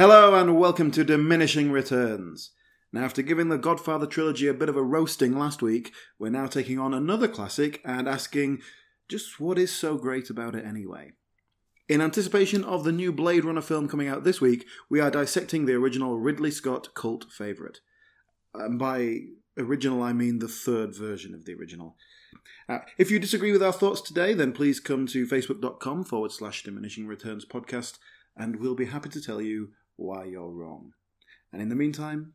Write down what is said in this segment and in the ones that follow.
Hello and welcome to Diminishing Returns. Now, after giving the Godfather trilogy a bit of a roasting last week, we're now taking on another classic and asking just what is so great about it anyway? In anticipation of the new Blade Runner film coming out this week, we are dissecting the original Ridley Scott cult favourite. And um, by original, I mean the third version of the original. Now, if you disagree with our thoughts today, then please come to facebook.com forward slash diminishing returns podcast, and we'll be happy to tell you why you're wrong. And in the meantime,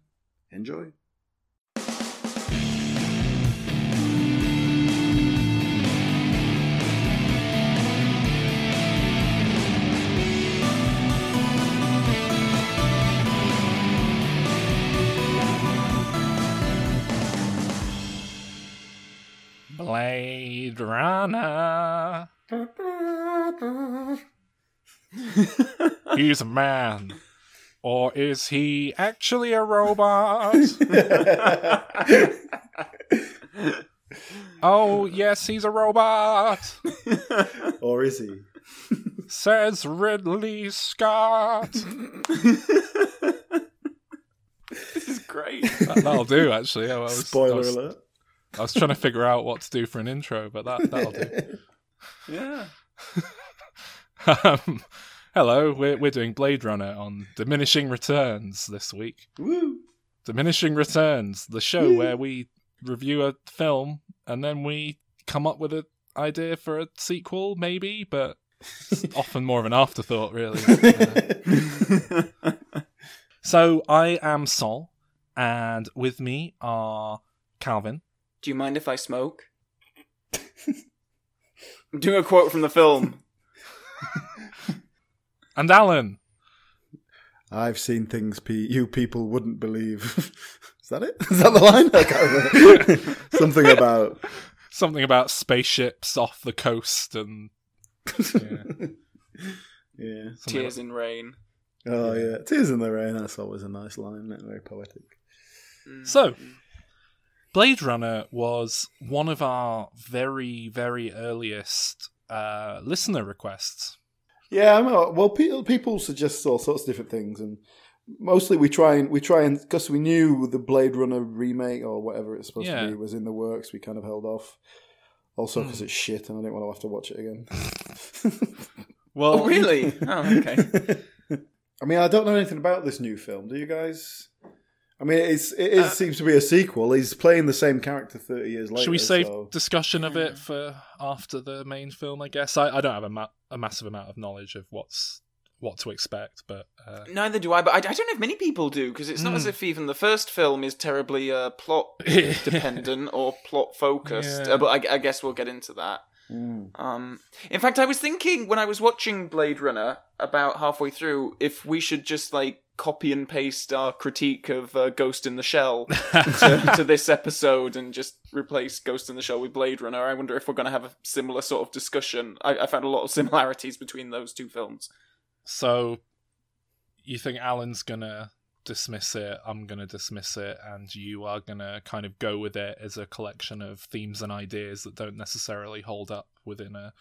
enjoy. Blade Runner. He's a man. Or is he actually a robot? oh, yes, he's a robot, or is he? says Ridley Scott. This is great. That, will do, actually. I was, I Spoiler was, alert. I was trying to figure out what to do for an intro, but that, that'll do. Yeah. Um, hello, we're, we're doing Blade Runner on Diminishing Returns this week. Woo! Diminishing Returns, the show where we review a film and then we come up with an idea for a sequel, maybe, but it's often more of an afterthought, really. Uh, so I am Sol, and with me are Calvin. Do you mind if I smoke? I'm doing a quote from the film. And Alan. I've seen things pe- you people wouldn't believe. is that it? Is that the line? I can't remember. Something about. Something about spaceships off the coast and yeah, Yeah. something Tears in rain. Oh, yeah. Tears in the Rain. That's always a nice line. Isn't? Very poetic. Mm. So, Blade Runner was one of our very, very earliest uh, listener requests. Yeah, I know. Well, pe- people suggest all sorts of different things, and mostly we try and we try and because we knew the Blade Runner remake or whatever it's supposed Yeah. to be was in the works. We kind of held off. Also, Hmm. because it's shit, and I didn't want to have to watch it again. Well, Oh, really? Oh, okay. I mean, I don't know anything about this new film. Do you guys? I mean, it's it is, Uh, seems to be a sequel. He's playing the same character thirty years later. Should we save so- discussion of it for after the main film? I guess I, I don't have a, ma- a massive amount of knowledge of what's what to expect, but uh, Neither do I, but I, I don't know if many people do, because it's not Mm. as if even the first film is terribly uh, plot dependent or plot focused. Yeah. Uh, but I, I guess we'll get into that. Mm. Um, in fact, I was thinking when I was watching Blade Runner about halfway through if we should just like copy and paste our critique of uh, Ghost in the Shell to, to this episode and just replace Ghost in the Shell with Blade Runner. I wonder if we're going to have a similar sort of discussion. I, I found a lot of similarities between those two films. so you think Alan's gonna dismiss it, I'm gonna dismiss it, and you are gonna kind of go with it as a collection of themes and ideas that don't necessarily hold up within a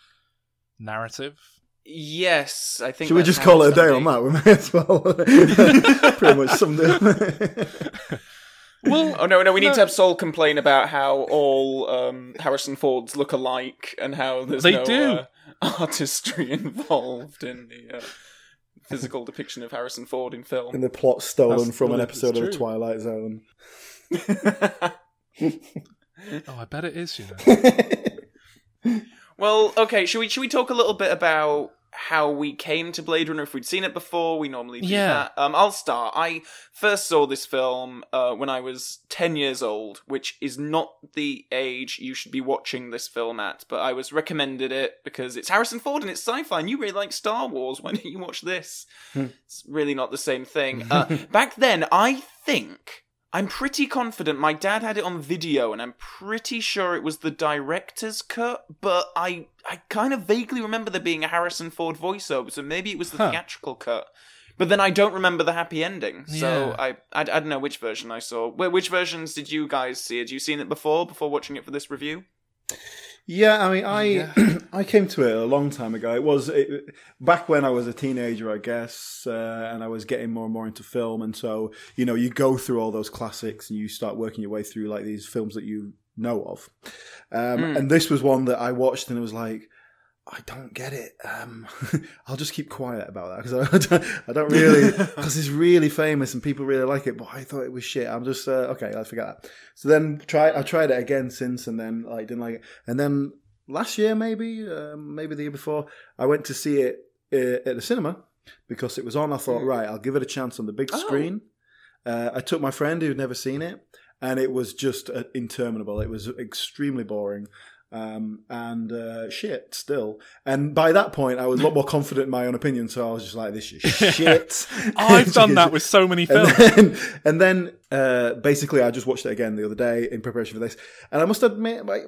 narrative. Yes, I think. Should we just call it a day gonna on that? We may as well. Pretty much summed it. Well, Oh no, no, we need No. to have Sol complain about how all um, Harrison Fords look alike and how there's They no do. Uh, artistry involved in the uh, physical depiction of Harrison Ford in and film. the plot stolen That's- from an episode of the. Twilight Zone. oh, I bet it is. You know. Well, okay, should we should we talk a little bit about how we came to Blade Runner if we'd seen it before? We normally do Yeah. that. Um, I'll start. I first saw this film uh, when I was ten years old, which is not the age you should be watching this film at. But I was recommended it because it's Harrison Ford and it's sci-fi, and you really like Star Wars. Why don't you watch this? Hmm. it's really not the same thing. Uh, back then, I think. I'm pretty confident my dad had it on video, and I'm pretty sure it was the director's cut. But I, I kind of vaguely remember there being a Harrison Ford voiceover, so maybe it was the Huh. theatrical cut. But then I don't remember the happy ending, so Yeah. I, I, I don't know which version I saw. Wh- Which versions did you guys see? Had you seen it before, before watching it for this review? Yeah, I mean, I Yeah. I came to it a long time ago. It was it, back when I was a teenager, I guess, uh, and I was getting more and more into film. And so, you know, you go through all those classics and you start working your way through like these films that you know of. Um, Mm. And this was one that I watched, and it was like. I don't get it. Um, I'll just keep quiet about that because I, don't, I don't really because it's really famous and people really like it. But I thought it was shit. I'm just uh, okay. Let's forget that. So then try. I tried it again since, and then like didn't like it. And then last year, maybe, um, maybe the year before, I went to see it uh, at the cinema because it was on. I thought, Mm. right, I'll give it a chance on the big Oh. screen. Uh, I took my friend who'd never seen it, and it was just uh, interminable. It was extremely boring. Um, and uh, shit still. And by that point, I was a lot more confident in my own opinion. So I was just like, "This is shit." I've done that with so many And films. then, and then uh, basically, I just watched it again the other day in preparation for this, and I must admit, my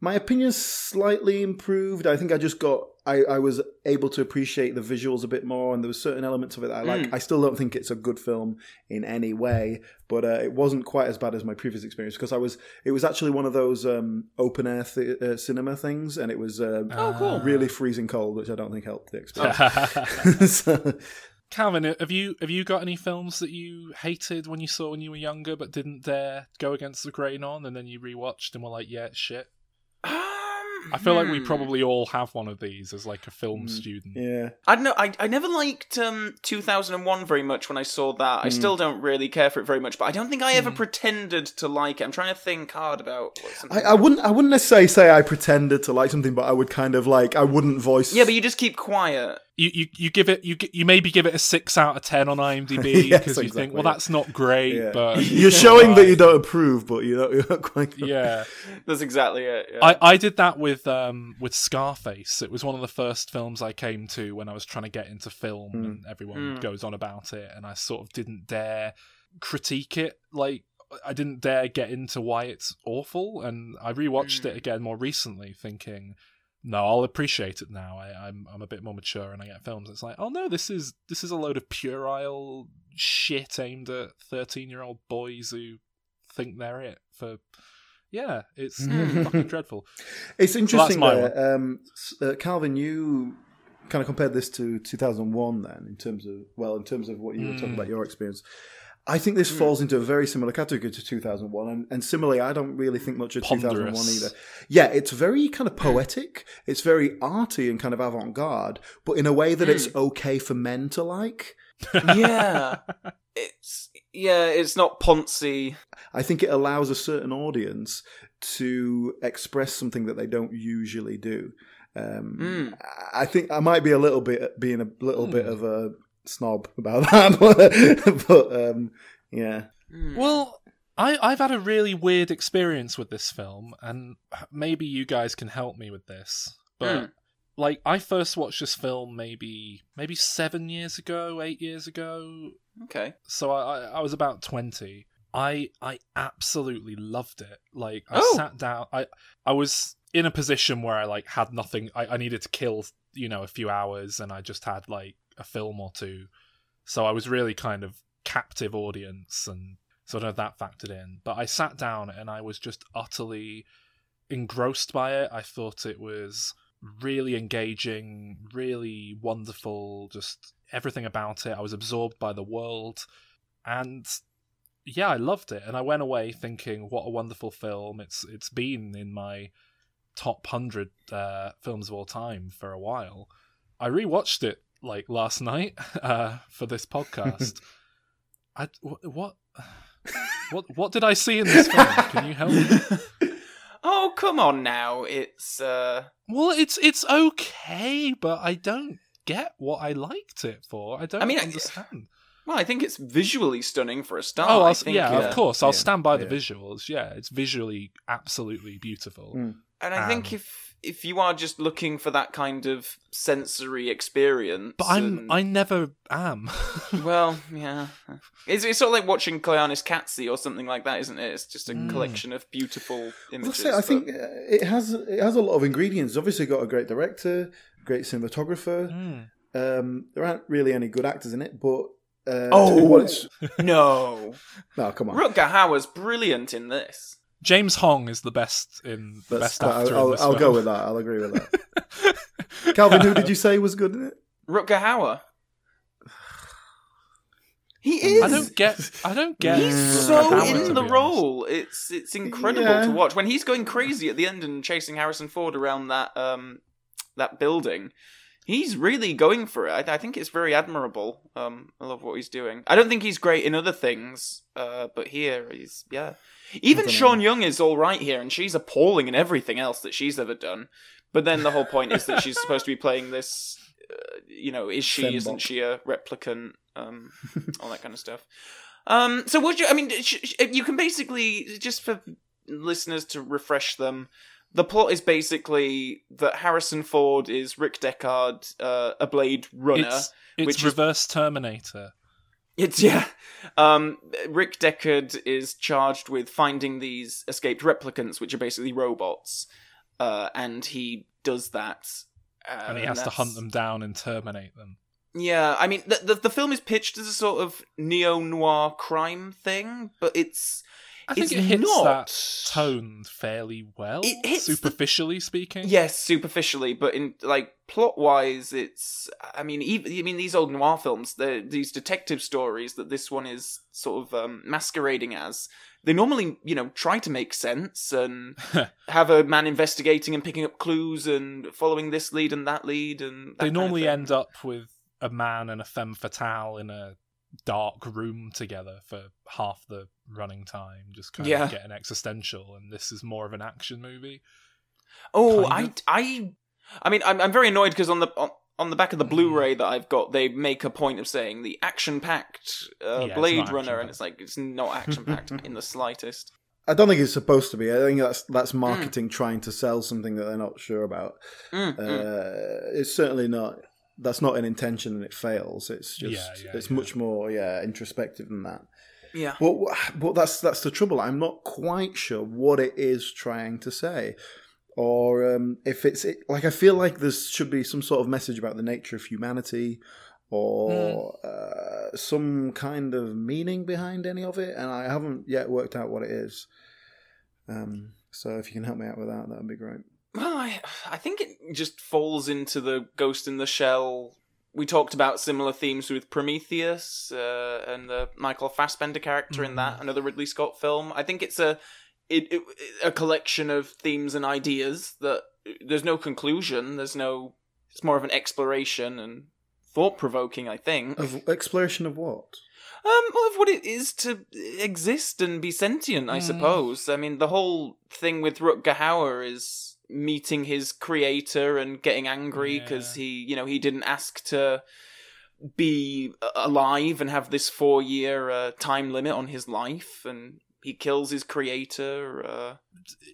my opinion's slightly improved. I think I just got I, I was able to appreciate the visuals a bit more, and there were certain elements of it that I like. Mm. I still don't think it's a good film in any way, but uh, it wasn't quite as bad as my previous experience because I was. It was actually one of those um, open air th- uh, cinema things, and it was uh, Oh, cool. really freezing cold, which I don't think helped the experience. so, Calvin, have you have you got any films that you hated when you saw when you were younger, but didn't dare go against the grain on, and then you rewatched and were like, "Yeah, it's shit." I feel like we hmm. probably all have one of these as like a film Mm, student. yeah. I don't know. I, I never liked um 2001 very much when I saw that. I Mm. still don't really care for it very much, but I don't think I ever Mm. pretended to like it. I'm trying to think hard about what something. I, I wouldn't. I wouldn't necessarily say I pretended to like something, but I would kind of like. I wouldn't voice. yeah, but you just keep quiet. You, you you give it you you maybe give it a six out of ten on IMDb because Yes, you think, well, that's not great, Yeah. but you're showing that you don't approve, but you don't. You're not quite. yeah. That's exactly it. Yeah. I, I did that with um with Scarface. It was one of the first films I came to when I was trying to get into film, Mm. and everyone Mm. goes on about it, and I sort of didn't dare critique it. Like I didn't dare get into why it's awful, and I rewatched Mm. it again more recently, thinking. No, I'll appreciate it now. I, I'm I'm a bit more mature, and I get films. It's like, oh no, this is this is a load of puerile shit aimed at thirteen year old boys who think they're it. For yeah, it's Mm. fucking dreadful. It's interesting there. Um, uh, Calvin, you kind of compared this to 2001 then, in terms of well, in terms of what you were talking Mm. about your experience. I think this Mm. falls into a very similar category to 2001, and, and similarly, I don't really think much of 2001 either. Yeah, it's very kind of poetic. It's very arty and kind of avant-garde, but in a way that it's okay for men to like. yeah. It's yeah. It's not poncy. I think it allows a certain audience to express something that they don't usually do. Um, Mm. I think I might be a little bit being a little bit Hmm. of a snob about that, but um, yeah, Hmm. Well, I, I've had a really weird experience with this film, and maybe you guys can help me with this. But Mm. like, I first watched this film maybe maybe seven years ago, eight years ago. okay. So I, I, I was about twenty. I I absolutely loved it. Like I Oh. sat down. I I was in a position where I like had nothing. I, I needed to kill you know a few hours, and I just had like a film or two. So I was really kind of captive audience, and sort of that factored in. But I sat down and I was just utterly engrossed by it. I thought it was really engaging, really wonderful, just everything about it. I was absorbed by the world. And yeah, I loved it. And I went away thinking, what a wonderful film. It's it's been in my top 100 uh, films of all time for a while. I rewatched it like last night uh, for this podcast. I what what what did I see in this film? Can you help me? oh come on now. It's uh. Well, it's it's okay, but I don't get what I liked it for. I don't I mean, I- understand. Well, I think it's visually stunning for a start. oh, I I'll, think, yeah, uh, of course. I'll yeah, stand by the yeah. visuals. Yeah, it's visually absolutely beautiful. Mm. And I think Um, if if you are just looking for that kind of sensory experience, But I'm and- I never am. well, yeah, it's, it's sort of like watching Koyaanisqatsi or something like that, isn't it? It's just a Mm. collection of beautiful I'll images. say, I but- think uh, it has it has a lot of ingredients. It's obviously got a great director, great cinematographer. Mm. Um, there aren't really any good actors in it, but uh, Oh. to what it's no, no, come on. Rutger Hauer's brilliant in this. James Hong is the best in That's- best I'll, actor. I'll, this I'll go with that. I'll agree with that. Calvin, who did you say was good in it? Rutger Hauer. He is. I don't get. I don't get. He's so Hauer, in the role. It's it's incredible Yeah. to watch when he's going crazy at the end and chasing Harrison Ford around that um that building. He's really going for it. I, I think it's very admirable. Um, I love what he's doing. I don't think he's great in other things, uh, but here he's yeah. Even Sean Young is all right here, and she's appalling in everything else that she's ever done. But then the whole point is that she's supposed to be playing this. Uh, you know, is she? Fembot. Isn't she a replicant? Um, all that kind of stuff. Um, so what you? I mean, sh- sh- you can basically just for listeners to refresh them. The plot is basically that Harrison Ford is Rick Deckard, uh, a Blade Runner. It's, it's which is- reverse Terminator. It's yeah. Um, Rick Deckard is charged with finding these escaped replicants, which are basically robots, uh, and he does that. Uh, and he has to hunt them down and terminate them. Yeah, I mean, the, the the film is pitched as a sort of neo noir crime thing, but it's I think It's it hits not- that tone fairly well, It hits the- superficially speaking. yes, superficially, but in like plot wise, it's. I mean, even I mean these old noir films, the these detective stories that this one is sort of um, masquerading as. They normally, you know, try to make sense and have a man investigating and picking up clues and following this lead and that lead and. that they normally end up with a man and a femme fatale in a dark room together for half the running time, just kind Yeah. of getting existential. And this is more of an action movie. Oh, kind I, of. I, I mean, I'm, I'm very annoyed because on the on, on the back of the Mm. Blu-ray that I've got, they make a point of saying the action-packed uh, Yeah, Blade Runner, action-packed. and it's like it's not action-packed in the slightest. I don't think it's supposed to be. I think that's that's marketing trying to sell something that they're not sure about. Mm, mm. Uh, it's certainly not. That's not an intention, and it fails. It's just. Yeah, yeah, it's yeah. much more, yeah, introspective than that. Yeah, But but that's that's the trouble. I'm not quite sure what it is trying to say, or um, if it's it, like I feel like there should be some sort of message about the nature of humanity, or uh, some kind of meaning behind any of it, and I haven't yet worked out what it is. Um, so if you can help me out with that, that would be great. Well, I, I think it just falls into the Ghost in the Shell. We talked about similar themes with Prometheus uh, and the Michael Fassbender character in Mm. that, another Ridley Scott film. I think it's a it, it, a collection of themes and ideas that there's no conclusion. There's no. It's more of an exploration and thought provoking. I think. Of exploration of what? Um, well, of what it is to exist and be sentient, I Mm. suppose. I mean, the whole thing with Rutger Hauer is meeting his creator and getting angry because Yeah. he, you know, he didn't ask to be alive and have this four-year uh, time limit on his life, and he kills his creator. Uh,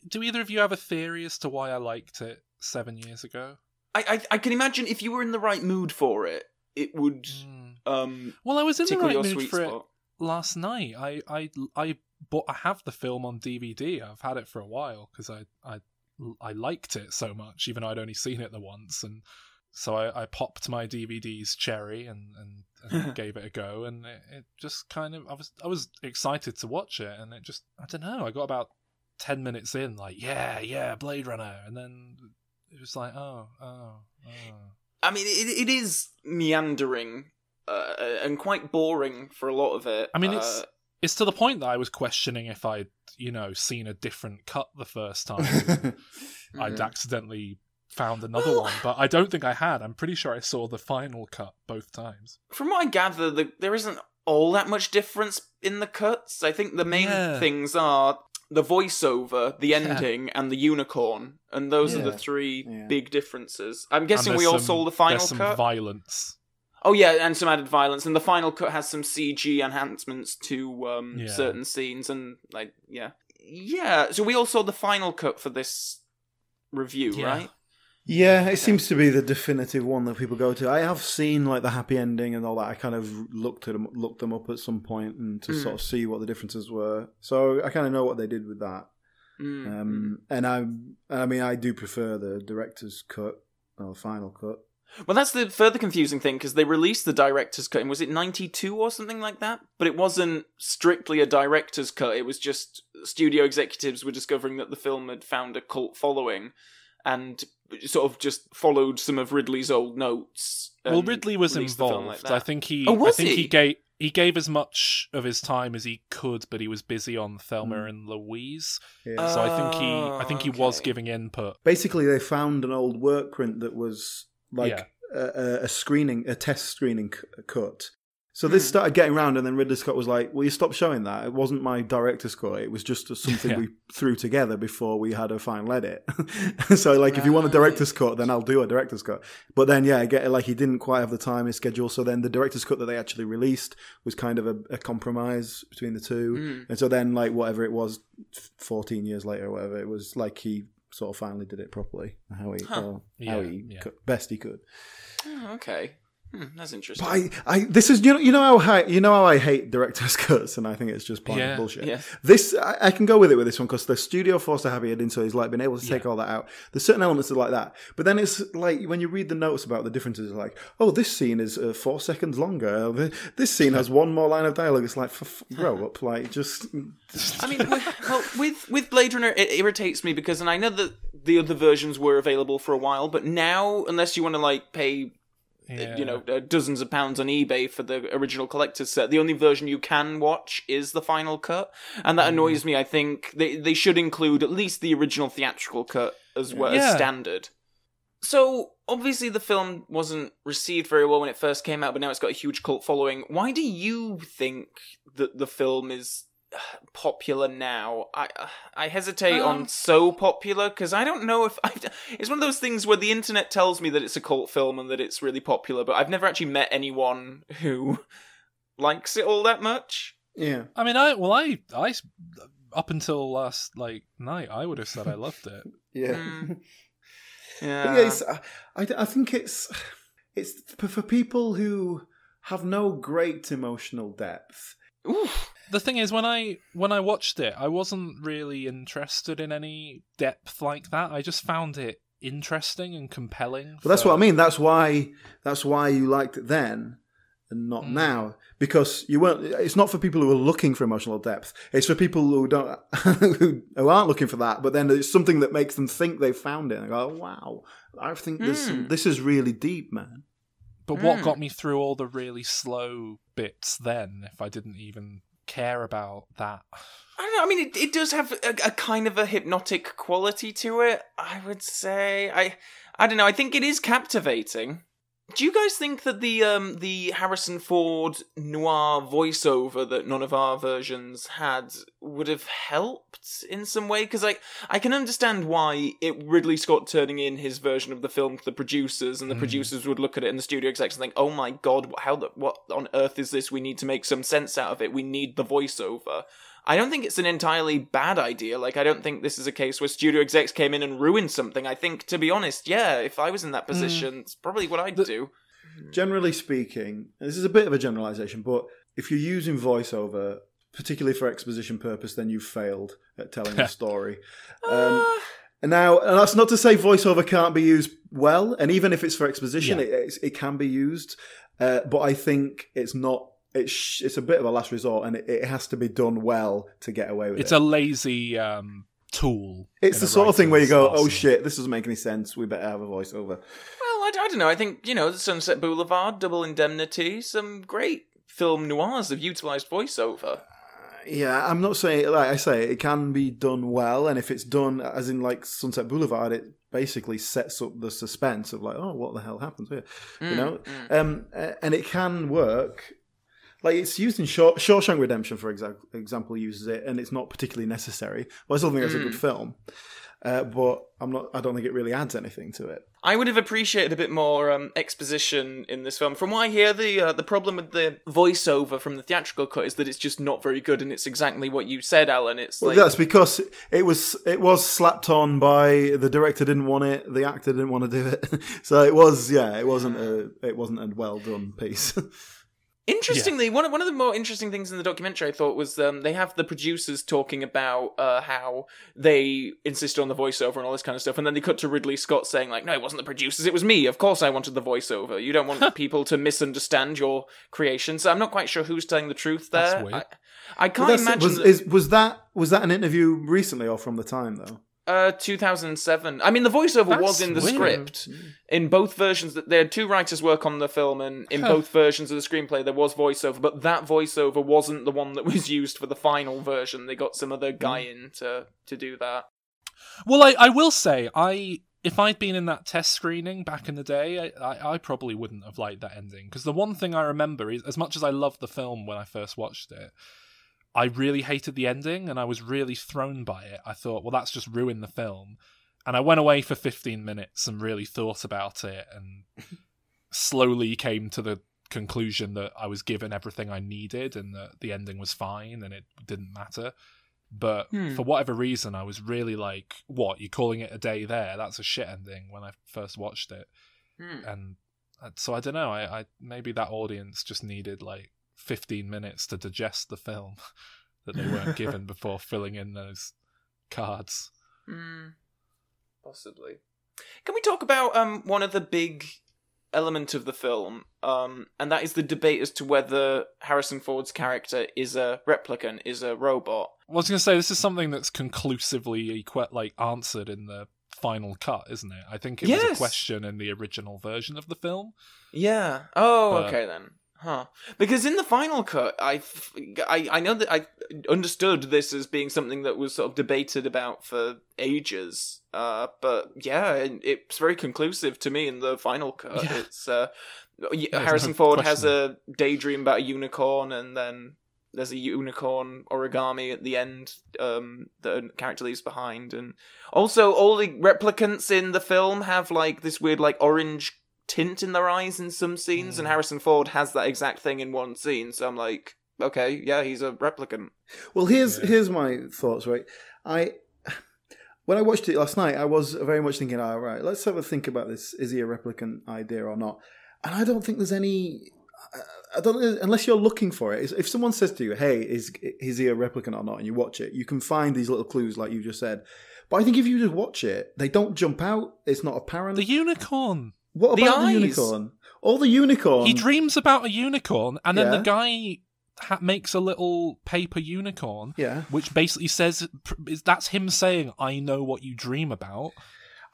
Do either of you have a theory as to why I liked it seven years ago? I, I, I can imagine if you were in the right mood for it, it would Mm. um, Well, I was in the right mood for it last night. I I I bought. I have the film on DVD. I've had it for a while because I I I liked it so much, even though I'd only seen it the once, and so I, I popped my DVD's cherry and and, and gave it a go, and it, it just kind of I was I was excited to watch it, and it just I don't know. I got about ten minutes in, like yeah yeah Blade Runner, and then it was like oh oh oh. I mean, it, it is meandering uh, and quite boring for a lot of it. I mean, it's Uh, it's to the point that I was questioning if I'd, you know, seen a different cut the first time. I'd mhm. accidentally found another Well- one, but I don't think I had. I'm pretty sure I saw the final cut both times. from what I gather, the, there isn't all that much difference in the cuts. I think the main Yeah. things are the voiceover, the Yeah. ending, and the unicorn, and those are the three Yeah. big differences. I'm guessing we all some- saw the final there's some cut. violence. Oh yeah, and some added violence, and the final cut has some CG enhancements to um, Yeah. certain scenes, and like yeah, yeah. So we all saw the final cut for this review, Yeah. right? Yeah, it seems to be the definitive one that people go to. I have seen like the happy ending and all that. I kind of looked at them, looked them up at some point, and to Mm. sort of see what the differences were. So I kind of know what they did with that. Mm, mm. Um, and I, I mean, I do prefer the director's cut or the final cut. Well, that's the further confusing thing because they released the director's cut. And was it '92 or something like that? But it wasn't strictly a director's cut. It was just studio executives were discovering that the film had found a cult following, and sort of just followed some of Ridley's old notes. Well, Ridley was released the film involved. like I think he. Oh, was I think he? he? gave he gave as much of his time as he could, but he was busy on Thelma Mm. and Louise. Yeah. So I think he. I think he was giving input. Basically, they found an old work print that was like Yeah. a, a, screening, a test screening c- cut. So this Hmm. started getting around, and then Ridley Scott was like, "Will you stop showing that? It wasn't my director's cut. It was just something Yeah. we threw together before we had a final edit." so, like, if you want a director's cut, then I'll do a director's cut. But then, yeah, I get like he didn't quite have the time his schedule. So then the director's cut that they actually released was kind of a, a compromise between the two. Mm. And so then, like, whatever it was, 14 years later or whatever, it was like he sort of finally did it properly. How he, Huh. or how Yeah, he yeah. could, best he could. Oh, okay, hmm, that's interesting. But I, I, this is, you know, you know how I, you know how I hate director's cuts, and I think it's just plain Yeah. bullshit. Yeah. This, I, I can go with it with this one because the studio forced a happy ending, so he's like been able to take all that out. There's certain elements that are like that, but then it's like when you read the notes about the differences, like, oh, this scene is uh, four seconds longer. Uh, This scene has one more line of dialogue. It's like, f- grow up, like just. I mean, with, well, with with Blade Runner, it irritates me because, and I know that the other versions were available for a while, but now, unless you want to like pay, Yeah. you know, uh, dozens of pounds on eBay for the original collector's set, the only version you can watch is the final cut, and that annoys me. I think they they should include at least the original theatrical cut as well Yeah. as standard. So obviously the film wasn't received very well when it first came out, but now it's got a huge cult following. Why do you think that the film is popular now? I uh, I hesitate Um, on so popular because I don't know if I. It's one of those things where the internet tells me that it's a cult film and that it's really popular, but I've never actually met anyone who likes it all that much. Yeah. I mean, I well, I I up until last like night, I would have said I loved it. Yeah. Mm. Yeah. yeah, it's, I, I think it's it's for for people who have no great emotional depth. Oof. The thing is, when I when I watched it, I wasn't really interested in any depth like that. I just found it interesting and compelling. But that's what I mean. That's why that's why you liked it then and not Mm. now because you weren't. It's not for people who are looking for emotional depth. It's for people who don't who, who aren't looking for that. But then it's something that makes them think they've found it. And go, wow, I think this Mm. this is really deep, man. But what Mm. got me through all the really slow bits then, if I didn't even care about that? I don't know. I mean, it, it does have a, a kind of a hypnotic quality to it. I would say. I I don't know. I think it is captivating. Do you guys think that the um the Harrison Ford noir voiceover that none of our versions had would have helped in some way? Because like I can understand why it Ridley Scott turning in his version of the film to the producers, and the Mm. producers would look at it in the studio execs and think, "Oh my god, how the, what on earth is this? We need to make some sense out of it. We need the voiceover." I don't think it's an entirely bad idea. Like, I don't think this is a case where studio execs came in and ruined something. I think, to be honest, yeah, if I was in that position, it's probably what I'd The- do. Generally speaking, and this is a bit of a generalization, but if you're using voiceover, particularly for exposition purpose, then you've failed at telling a story. Um, Ah, And now, and that's not to say voiceover can't be used well, and even if it's for exposition, Yeah. it, it's, it can be used. Uh, but I think it's not. It's it's a bit of a last resort, and it, it has to be done well to get away with It's it. It's a lazy um, tool. it's the sort of thing where you writer's go, "Oh shit, this doesn't make any sense. We better have a voiceover." well, I, I don't know. I think, you know, Sunset Boulevard, Double Indemnity, some great film noirs have utilised voiceover. Yeah, I'm not saying like I say it can be done well, and if it's done as in like Sunset Boulevard, it basically sets up the suspense of like, oh, what the hell happens here, you Mm, know? mm. Um, uh, and it can work. Like it's used in Shaw- Shawshank Redemption, for exa- example, uses it, and it's not particularly necessary. Well, I still think it's a good Mm. film, uh, but I'm not. I don't think it really adds anything to it. I would have appreciated a bit more um, exposition in this film. From what I hear, the uh, the problem with the voiceover from the theatrical cut is that it's just not very good, and it's exactly what you said, Alan. It's Well, like that's because it was it was slapped on by the director didn't want it, the actor didn't want to do it, so it was yeah, it wasn't a it wasn't a well done piece. Interestingly, one of, one of the more interesting things in the documentary I thought was um, they have the producers talking about uh, how they insisted on the voiceover and all this kind of stuff, and then they cut to Ridley Scott saying like, "No, it wasn't the producers; it was me. Of course, I wanted the voiceover. You don't want people to misunderstand your creation." So I'm not quite sure who's telling the truth there. I, I can't Well, imagine. was, is, was that was that an interview recently or from the time though? Uh, 2007. I mean, the voiceover That's was in the weird. script. In both versions, that there had two writers work on the film, and in both versions of the screenplay, there was voiceover. But that voiceover wasn't the one that was used for the final version. They got some other guy in to to do that. Well, I, I will say, I if I'd been in that test screening back in the day, I, I, I probably wouldn't have liked that ending. Because the one thing I remember is, as much as I loved the film when I first watched it, I really hated the ending and I was really thrown by it. I thought, well, that's just ruined the film. And I went away for 15 minutes and really thought about it and slowly came to the conclusion that I was given everything I needed and that the ending was fine and it didn't matter. But Hmm. for whatever reason, I was really like, "What? You're calling it a day there? That's a shit ending." When I first watched it, Hmm. and uh, so I don't know. I, I maybe that audience just needed like 15 minutes to digest the film that they weren't given before filling in those cards. Hmm. Possibly. Can we talk about um one of the big element of the film, um, and that is the debate as to whether Harrison Ford's character is a replicant, is a robot. I was going to say this is something that's conclusively like answered in the final cut, isn't it? I think it was a question in the original version of the film. Yeah. Oh, But- okay then. Huh. Because in the final cut, I, f- I, I know that I understood this as being something that was sort of debated about for ages. Uh, but yeah, it, it's very conclusive to me in the final cut. Yeah. It's uh, y- There's Harrison no Ford has a daydream about a unicorn, and then there's a unicorn origami at the end um, that a character leaves behind, and also all the replicants in the film have like this weird like orange tint in their eyes in some scenes, and Mm. Harrison Ford has that exact thing in one scene. So I'm like, okay, yeah, he's a replicant. Well, here's Yeah. here's my thoughts. Right, I when I watched it last night, I was very much thinking, all right, let's have a think about this. Is he a replicant idea or not? And I don't think there's any. I- I don't unless you're looking for it. If someone says to you, "Hey, is is he a replicant or not?" and you watch it, you can find these little clues, like you just said. But I think if you just watch it, they don't jump out. It's not apparent. The unicorn. What the about the, unicorn? All the unicorn. He dreams about a unicorn, and then Yeah. the guy ha- makes a little paper unicorn, yeah, which basically says that's him saying, "I know what you dream about."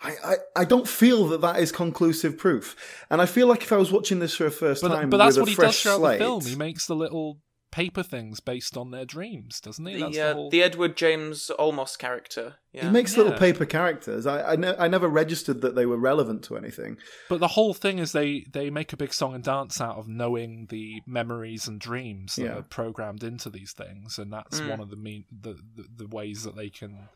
I, I, I don't feel that that is conclusive proof, and I feel like if I was watching this for a first But, time, but that's what a he does throughout slate, the film. He makes the little paper things based on their dreams, doesn't he? The, That's uh, the whole. the Edward James Olmos character. Yeah. He makes little paper characters. I I, ne- I never registered that they were relevant to anything. But the whole thing is they they make a big song and dance out of knowing the memories and dreams that Yeah. are programmed into these things, and that's Mm. one of the mean the, the the ways that they can.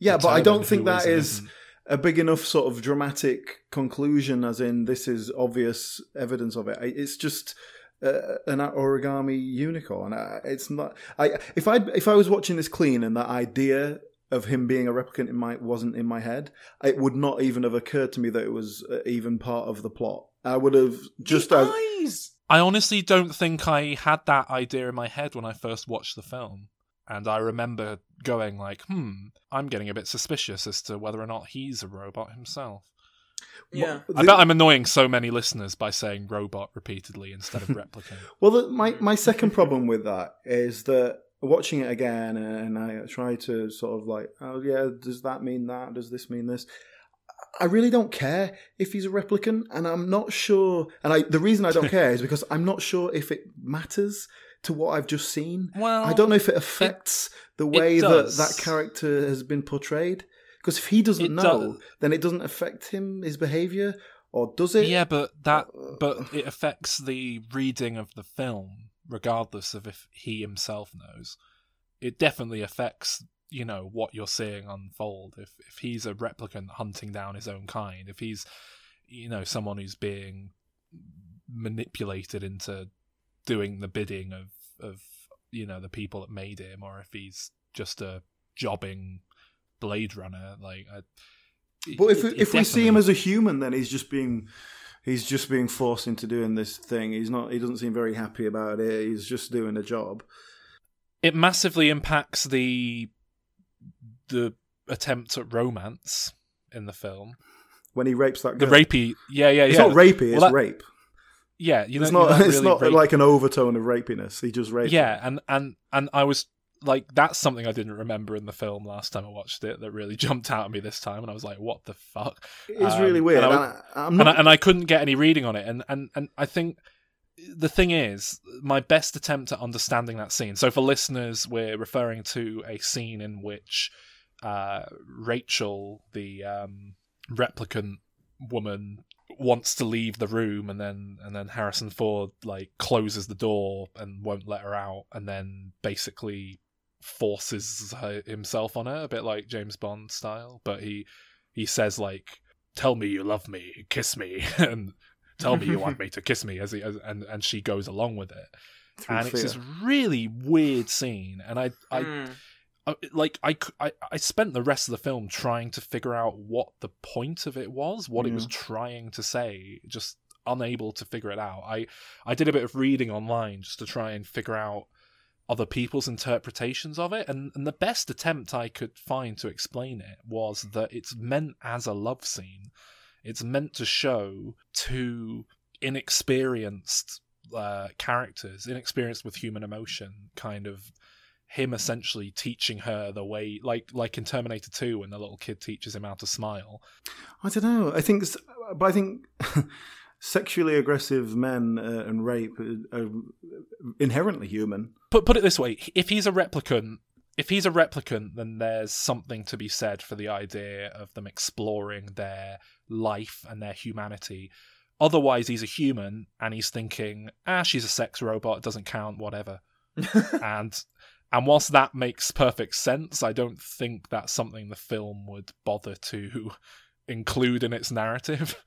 Yeah, but I don't think that is and a big enough sort of dramatic conclusion, as in this is obvious evidence of it. It's just uh, an origami unicorn. I- It's not. I if I if I was watching this clean and that idea of him being a replicant in my wasn't in my head, it would not even have occurred to me that it was uh, even part of the plot. I would have just the as eyes. I honestly don't think I had that idea in my head when I first watched the film. And I remember going like, "Hmm, I'm getting a bit suspicious as to whether or not he's a robot himself." Yeah. I bet I'm annoying so many listeners by saying robot repeatedly instead of replicant. Well, the, my my second problem with that is that watching it again, and I try to sort of like, oh yeah, does that mean that? Does this mean this? I really don't care if he's a replicant, and I'm not sure. And I, the reason I don't care is because I'm not sure if it matters to what I've just seen. well, I don't know if it affects the way that that character has been portrayed. Because if he doesn't It know, does. then it doesn't affect him, his behavior, or does it? Yeah, but that Uh, but it affects the reading of the film, regardless of if he himself knows. It definitely affects, you know, what you're seeing unfold. If if he's a replicant hunting down his own kind, if he's you know, someone who's being manipulated into doing the bidding of of you know, the people that made him, or if he's just a jobbing Blade Runner, like I But if it- if we see him as a human, then he's just being he's just being forced into doing this thing. He's not. He doesn't seem very happy about it. He's just doing a job. It massively impacts the the attempt at romance in the film. When he rapes that The rapey, yeah, yeah, yeah. It's not rapey. It's Well, that- rape. Yeah, you know, it's not. It's really not rape- like an overtone of rapiness. He just rapes. yeah, and and and I was like, that's something I didn't remember in the film last time I watched it. That really jumped out at me this time, and I was like, what the fuck? It's Um, really weird. and I And am and. I, and I couldn't get any reading on it. And, and, and I think the thing is, my best attempt at understanding that scene. So, for listeners, we're referring to a scene in which uh, Rachael, the um, replicant woman, wants to leave the room, and then and then Harrison Ford like closes the door and won't let her out, and then basically forces her, himself on her, a bit like James Bond style. But he he says like tell me you love me, kiss me, and tell me you want me to kiss me, as he as, and and she goes along with it, through and it's fear. this really weird scene, and I I, Mm. I like I, c- I I spent the rest of the film trying to figure out what the point of it was, what it was trying to say, just unable to figure it out. I I did a bit of reading online just to try and figure out other people's interpretations of it and, and the best attempt I could find to explain it was that it's meant as a love scene. It's meant to show two inexperienced uh, characters, inexperienced with human emotion, kind of him essentially teaching her the way like like in Terminator 2 when the little kid teaches him how to smile. I don't know. I think, but I think sexually aggressive men uh, and rape are, are inherently human. Put put it this way, if he's a replicant, if he's a replicant, then there's something to be said for the idea of them exploring their life and their humanity. Otherwise, he's a human and he's thinking, ah, she's a sex robot, it doesn't count, whatever. and and whilst that makes perfect sense, I don't think that's something the film would bother to include in its narrative.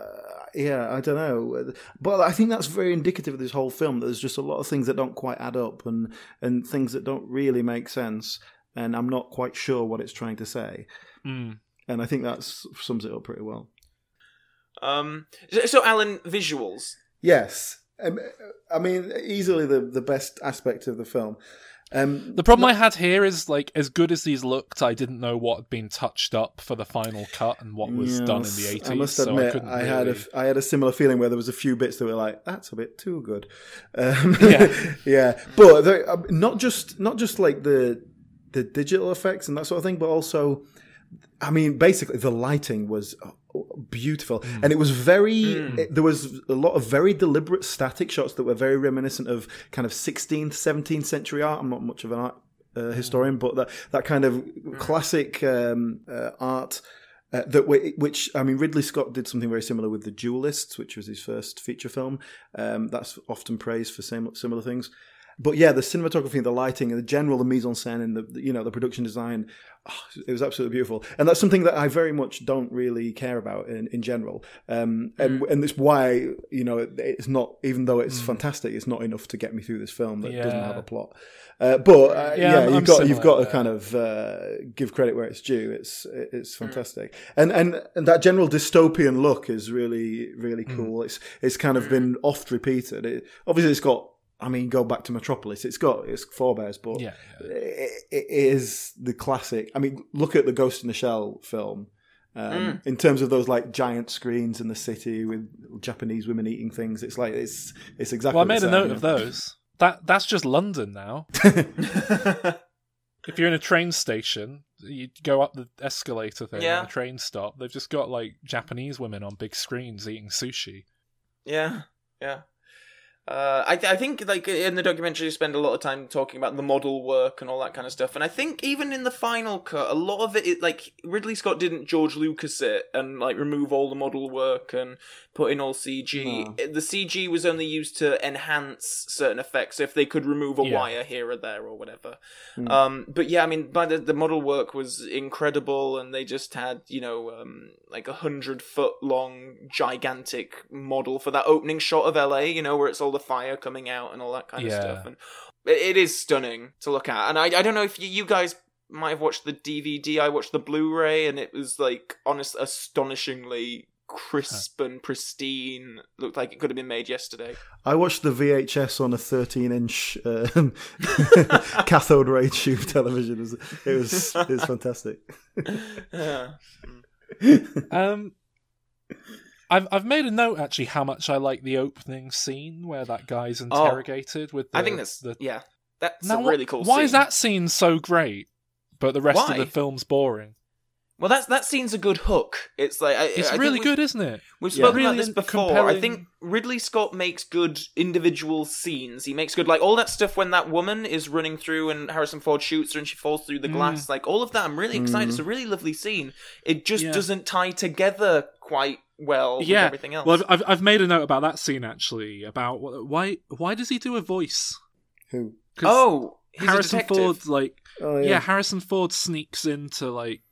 Uh, yeah, I don't know, but I think that's very indicative of this whole film. There's just a lot of things that don't quite add up, and and things that don't really make sense, and I'm not quite sure what it's trying to say. Mm. And I think that sums it up pretty well. Um. So, so, Alan, visuals. Yes, um, I mean easily the the best aspect of the film. Um, The problem I had here is like as good as these looked, I didn't know what had been touched up for the final cut and what was done in the eighties. I must so I admit, I, had a really- I had a similar feeling where there was a few bits that were like, "That's a bit too good." Um, Yeah. yeah, but there- um, not just not just like the the digital effects and that sort of thing, but also, I mean, basically the lighting was uh, beautiful, Hmm. and it was very. it- there was a lot of very deliberate static shots that were very reminiscent of kind of 16th, 17th century art. I'm not much of an art uh, historian, but that that kind of classic um, uh, art. Uh, that w- which I mean, Ridley Scott did something very similar with The Duelists, which was his first feature film. Um, that's often praised for same, similar things. But yeah, the cinematography, the lighting, and the general, the mise en scène, and the you know the production design, oh, it was absolutely beautiful. And that's something that I very much don't really care about in, in general. Um, and and it's why you know it- it's not even though it's fantastic, it's not enough to get me through this film that doesn't have a plot. Uh, but uh, Yeah, yeah, you've I'm got you've got to kind of uh, give credit where it's due. It's it's fantastic, and, and and that general dystopian look is really really cool. It's it's kind of been oft repeated. It, obviously, it's got. I mean, go back to Metropolis. It's got it's forebears, but Yeah, yeah. it, it is the classic. I mean, look at the Ghost in the Shell film. Um, In terms of those like giant screens in the city with Japanese women eating things, it's like it's it's exactly. Well, I the made a note of those. That that's just London now. If you're in a train station, you go up the escalator thing Yeah. at the train stop. They've just got like Japanese women on big screens eating sushi. Yeah, yeah. Uh, I, I think like in the documentary you spend a lot of time talking about the model work and all that kind of stuff and I think even in the final cut a lot of it, it like Ridley Scott didn't George Lucas it and like remove all the model work and put in all CG No. The CG was only used to enhance certain effects if they could remove a Yeah. wire here or there or whatever Mm. um, but yeah I mean by the, the model work was incredible and they just had you know um, like a hundred foot long gigantic model for that opening shot of LA you know where it's all the fire coming out and all that kind Yeah. of stuff and it, it is stunning to look at and I, I don't know if you, you guys might have watched the DVD I watched the Blu-ray and it was like honest astonishingly crisp and pristine. Looked like it could have been made yesterday. I watched the VHS on a 13 inch um, cathode ray tube television. It was it was, it was fantastic. Yeah. Um, I've I've made a note actually how much I like the opening scene where that guy's oh, interrogated with. The, Oh, I think that's the. yeah. That's Now, a really cool. Why scene. is that scene so great, but the rest Why? of the film's boring? Well, that's that scene's a good hook. It's like I, It's I really good, isn't it? We've Yeah. spoken about this before. I think Ridley Scott makes good individual scenes. He makes good like all that stuff when that woman is running through and Harrison Ford shoots her and she falls through the mm. glass. Like all of that, I'm really excited. It's a mm. really lovely scene. It just Yeah. doesn't tie together quite well with yeah. everything else. Well, I've- I've I've made a note about that scene actually about why why does he do a voice? Who? 'Cause oh, he's Harrison a. Ford like Oh yeah. Harrison Ford sneaks into like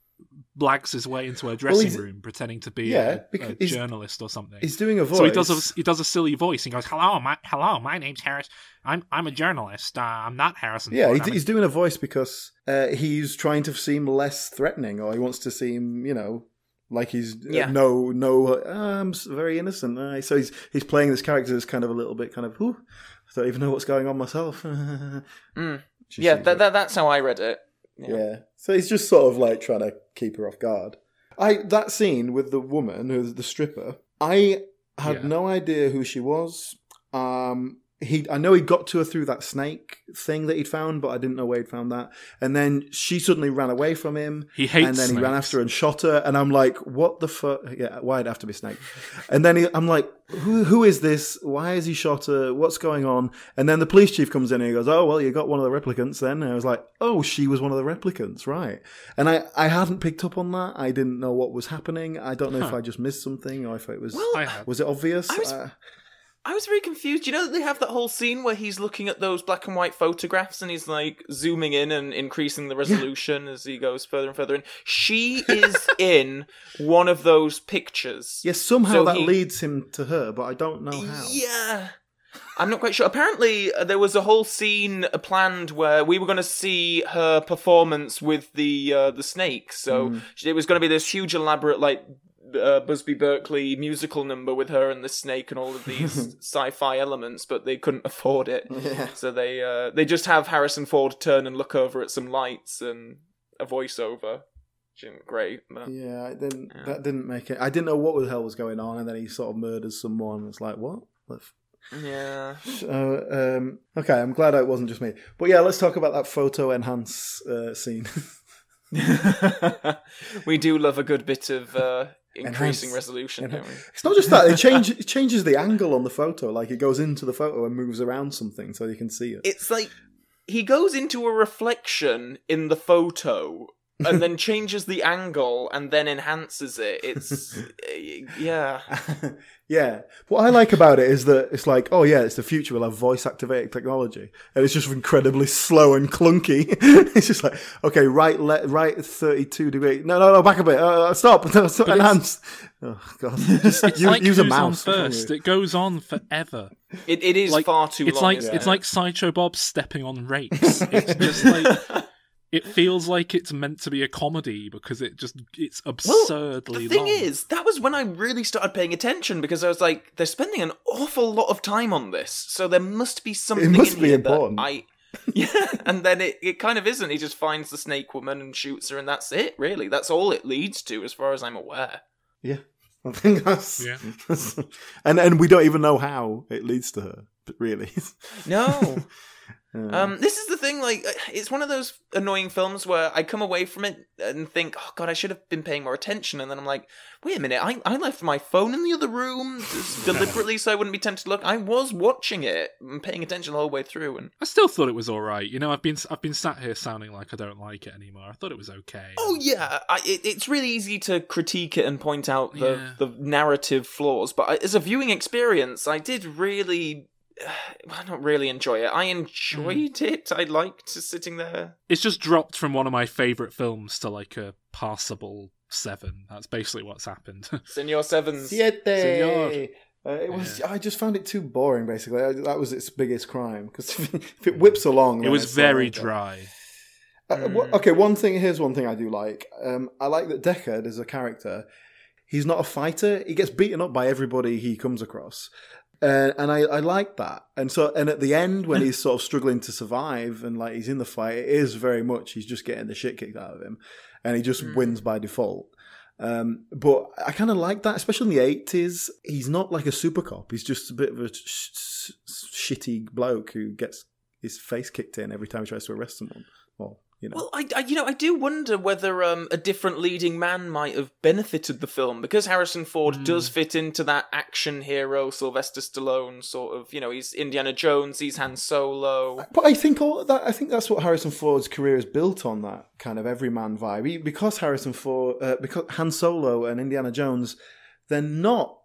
blags his way into a dressing he's- room pretending to be Yeah, a, a journalist or something. He's doing a voice. So he does a he does a silly voice. He goes, "Hello, my hello, my name's Harris. I'm I'm a journalist. Uh, I'm not Harrison." Yeah, Ford. he's, a- doing a voice because uh, he's trying to seem less threatening, or he wants to seem, you know, like he's uh, Yeah. no, no, uh, I'm very innocent. Uh, so he's he's playing this character as kind of a little bit kind of, whew, I don't even know what's going on myself. Mm. Yeah, that, that, that's how I read it. yeah. So he's just sort of like trying to keep her off guard. I that scene with the woman who's the stripper. I had Yeah. no idea who she was. Um, he, I know he got to her through that snake thing that he'd found, but I didn't know where he'd found that. And then she suddenly ran away from him, he hates and then he ran after her and shot her. And I'm like, what the fuck? Yeah, why'd it have to be snake? And then he, I'm like, who, who is this? Why has he shot her? What's going on? And then the police chief comes in and he goes, oh well, you got one of the replicants then. And I was like, oh, she was one of the replicants, right? And I, I hadn't picked up on that. I didn't know what was happening. I don't know if I just missed something or if it was. Well, was it obvious? I was- Uh, I was very confused. You know that they have that whole scene where he's looking at those black and white photographs and he's like zooming in and increasing the resolution as he goes further and further in. She is in one of those pictures. yes, somehow So that he- leads him to her, but I don't know how. Yeah. I'm not quite sure. Apparently, uh, there was a whole scene uh, planned where we were going to see her performance with the uh, the snake. So Mm. it was going to be this huge, elaborate, like uh, Busby Berkeley musical number with her and the snake and all of these sci-fi elements, but they couldn't afford it. Yeah. So they uh, they just have Harrison Ford turn and look over at some lights and a voiceover. Which isn't great, but Yeah, didn't. Yeah. That didn't make it. I didn't know what the hell was going on, and then he sort of murders someone. It's like what? What yeah. So, um, okay, I'm glad it wasn't just me. But yeah, let's talk about that photo enhance uh, scene. we do love a good bit of uh, increasing Enhance. resolution, don't we? it's not just that; it changes it changes the angle on the photo. Like it goes into the photo and moves around something so you can see it. It's like he goes into a reflection in the photo and then changes the angle and then enhances it. It's yeah. yeah. What I like about it is that it's like, oh yeah, it's the future. We'll have voice activated technology, and it's just incredibly slow and clunky. it's just like, okay, right, let, right, thirty-two degree. No, no, no, back a bit. Uh, stop. No, stop. Enhance. Oh god. Just It's use, like use a mouse. on first. It goes on forever. It it is Like, far too long. it's long. like isn't it's it? like Sideshow Bob stepping on rakes. It's just like it feels like it's meant to be a comedy because it just it's absurdly the thing long. is, that was when I really started paying attention because I was like, they're spending an awful lot of time on this, so there must be something it must in be here that important. I. Yeah, and then it, it kind of isn't. He just finds the snake woman and shoots her, and that's it. Really, that's all it leads to, as far as I'm aware. Yeah. I think that's, Yeah. that's- and and we don't even know how it leads to her, but really. No, Uh, Um, this is the thing. Like, uh, it's one of those annoying films where I come away from it and think, "Oh God, I should have been paying more attention." And then I'm like, "Wait a minute! I, I left my phone in the other room deliberately so I wouldn't be tempted to look. I was watching it and paying attention the whole way through." And I still thought it was all right. You know, I've been I've been sat here sounding like I don't like it anymore. I thought it was okay. oh yeah, I, it, it's really easy to critique it and point out the Yeah. the narrative flaws. But I, as a viewing experience, I did really. Well, not really enjoy it. I enjoyed it. I liked sitting there It's just dropped from one of my favorite films to like a passable seven. That's basically what's happened. Senor Sevens. Siete. Senor. Uh, it was. I just found it too boring. Basically, I, that was its biggest crime. Because if it whips along, it was very like, dry. Uh, wha- okay, one thing. Here's one thing I do like. Um, I like that Deckard as a character. he's not a fighter. He gets beaten up by everybody he comes across. Uh, and I, I like that. And so, and at the end, when he's sort of struggling to survive and like he's in the fight, it is very much he's just getting the shit kicked out of him, and he just wins by default. Um, but I kind of like that, especially in the eighties. He's not like a super cop. He's just a bit of a sh- sh- shitty bloke who gets his face kicked in every time he tries to arrest someone. Well, you know. Well, I, I, you know, I do wonder whether um, a different leading man might have benefited the film because Harrison Ford does fit into that action hero Sylvester Stallone sort of. You know, he's Indiana Jones, he's Han Solo. But I think all that I think that's what Harrison Ford's career is built on that kind of everyman vibe. He, because Harrison Ford, uh, because Han Solo and Indiana Jones, they're not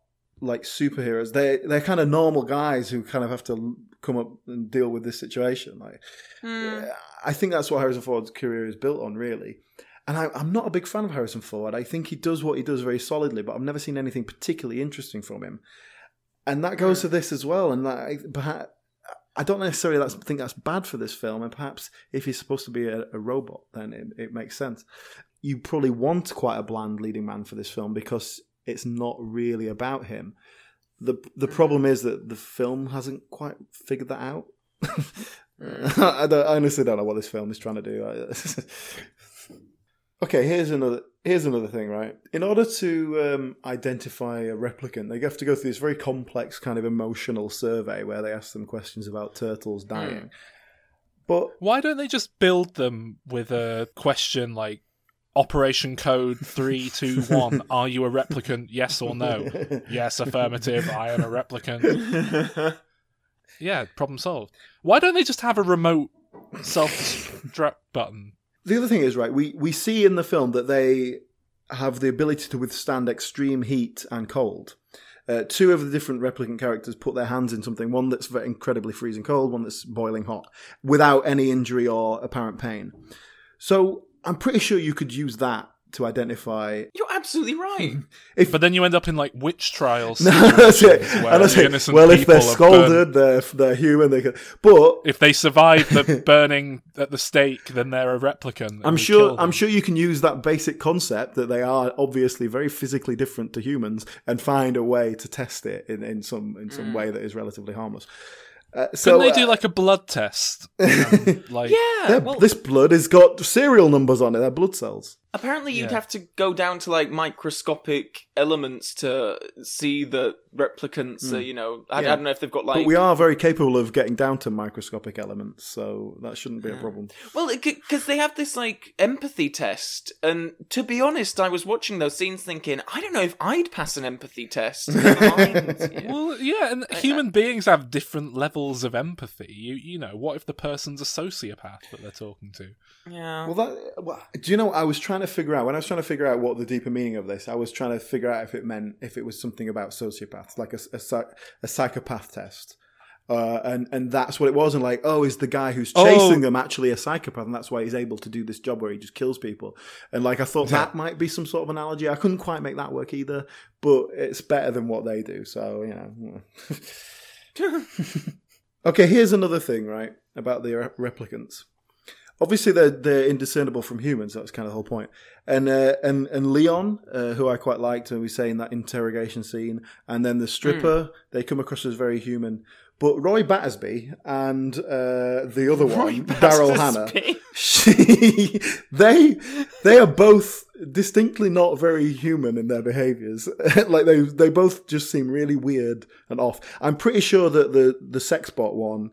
like superheroes. They they're kind of normal guys who kind of have to come up and deal with this situation. Like, hmm. I think that's what Harrison Ford's career is built on, really. And I, I'm not a big fan of Harrison Ford. I think he does what he does very solidly, but I've never seen anything particularly interesting from him. And that goes hmm. to this as well. And that, perhaps I don't necessarily that's, think that's bad for this film. And perhaps if he's supposed to be a, a robot, then it, it makes sense. You probably want quite a bland leading man for this film because it's not really about him. the The problem is that the film hasn't quite figured that out. I, don't, I honestly don't know what this film is trying to do. okay, here's another here's another thing, right? In order to um, identify a replicant, they have to go through this very complex kind of emotional survey where they ask them questions about turtles dying. But Why don't they just build them with a question like Operation Code 321 Are you a replicant? Yes or no? Yes, affirmative. I am a replicant. Yeah, problem solved. Why don't they just have a remote self destruct button? the other thing is, right, we, we see in the film that they have the ability to withstand extreme heat and cold. Uh, two of the different replicant characters put their hands in something, one that's incredibly freezing cold, one that's boiling hot, without any injury or apparent pain. So I'm pretty sure you could use that to identify. You're absolutely right. But then you end up in like witch trials. that's it. And that's it. Well, if they're people are burned. scalded, they're they're human. They can, but If they survive the burning at the stake, then they're a replicant. I'm sure I'm sure you can use that basic concept that they are obviously very physically different to humans and find a way to test it in, in some in some mm. way that is relatively harmless. Uh, so Couldn't they do uh, like a blood test? Um, like, Yeah. Well, this blood has got serial numbers on it. They're blood cells. Apparently you'd Yeah. have to go down to like microscopic elements to see the replicants are, you know, I, I don't know if they've got like But we are very capable of getting down to microscopic elements, so that shouldn't be a problem. Well, because they have this like empathy test, and to be honest, I was watching those scenes thinking, I don't know if I'd pass an empathy test. Yeah. Well, yeah, and human beings have different levels of empathy. You, you know, what if the person's a sociopath that they're talking to? yeah. Well, that well, do you know? I was trying to figure out when I was trying to figure out what the deeper meaning of this. I was trying to figure out if it meant if it was something about sociopaths, like a a, a psychopath test. Uh, and and that's what it was, and like, oh, is the guy who's chasing Oh. them actually a psychopath, and that's why he's able to do this job where he just kills people. And like, I thought that might be some sort of analogy. I couldn't quite make that work either, but it's better than what they do. So you know. okay, here's another thing, right, about the re- replicants obviously they're they're indiscernible from humans. That's kind of the whole point. And uh, and and Leon, uh, who I quite liked, and we say in that interrogation scene, and then the stripper, they come across as very human. But Roy Battersby and uh, the other one, Daryl Hannah, she, they they are both distinctly not very human in their behaviors. like they they both just seem really weird and off. I'm pretty sure that the the sex bot one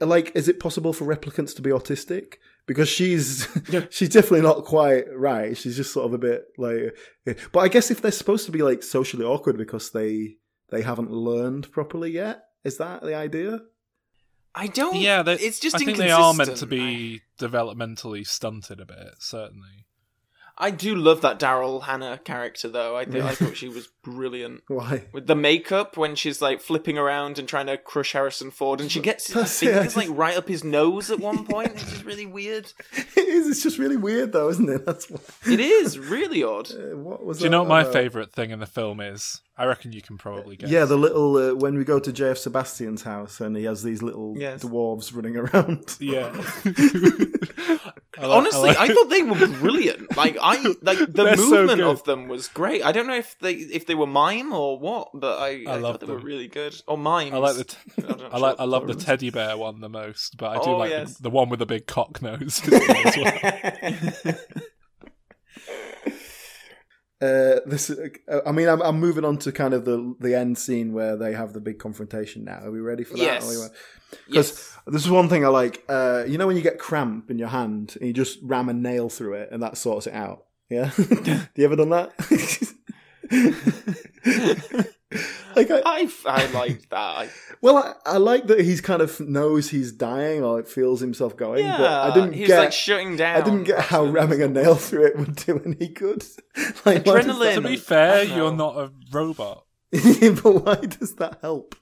like is it possible for replicants to be autistic because she's she's definitely not quite right she's just sort of a bit like eh. but i guess if they're supposed to be like socially awkward because they they haven't learned properly yet is that the idea I don't. Yeah, they, it's just I think they are meant to inconsistent. be developmentally stunted a bit, certainly. I, I do love that Daryl Hannah character, though. I, th- I thought she was brilliant. why With the makeup, when she's like flipping around and trying to crush Harrison Ford, and she gets his That's it, I fingers like right up his nose at one point. It's just really weird. it is it's just really weird though isn't it that's what, It is really odd. uh, what was Do you know what my about? favourite thing in the film is? I reckon you can probably get. Yeah, the little uh, when we go to JF Sebastian's house and he has these little Yes. dwarves running around. yeah. I like- Honestly, like- I, thought they were brilliant. Like I like the They're movement good. of them was great. I don't know if they if they were mime or what, but I, I, love thought they were really good. Or mimes. I like the. T- I'm not I like. I love the teddy bear one the most, but I do Oh, like yes. the, the one with the big cock nose. as well. Uh, this, uh, I mean, I'm, I'm moving on to kind of the the end scene where they have the big confrontation. Now, are we ready for that? Yes. Are we- yes. This is one thing I like. Uh, you know when you get cramp in your hand and you just ram a nail through it and that sorts it out. Yeah. Do you ever done that? like I, I I liked that. I, well, I, I like that he's kind of knows he's dying or feels himself going. yeah, but I didn't he's get. like shutting down. I didn't get how ramming a nail through it would do any good. Like, Adrenaline. to be fair, you're not a robot. but why does that help?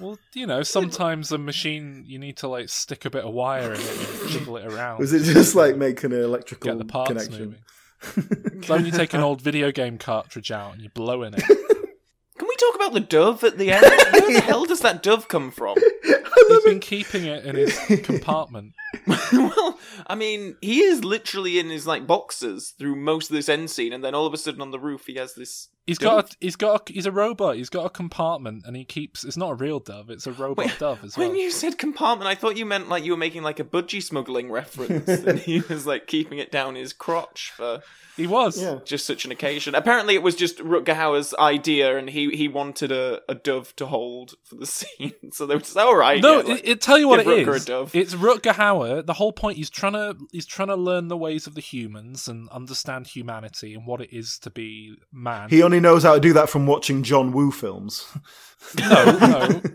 Well, you know, sometimes a machine you need to like stick a bit of wire in it and jiggle it around. Was it just like making an electrical get the parts connection? moving? It's like when you take an old video game cartridge out and you blow in it. Can we talk about the dove at the end? Where the hell does that dove come from? He's been keeping it in his compartment. well, I mean, he is literally in his like boxes through most of this end scene, and then all of a sudden on the roof he has this. He's dove. got a, he's got a, he's a robot. He's got a compartment and he keeps. It's not a real dove. It's a robot Wait, dove as well. When you said compartment, I thought you meant like you were making like a budgie smuggling reference, and he was like keeping it down his crotch for He was. Yeah. just such an occasion. Apparently, it was just Rutger Hauer's idea, and he he wanted a, a dove to hold for the scene. So they were just all right. No, yeah, like- it, it tell you what give it Rutger a dove. It's Rutger Hauer. The whole point he's trying to he's trying to learn the ways of the humans and understand humanity and what it is to be man. He only knows how to do that from watching John Woo films. no, no.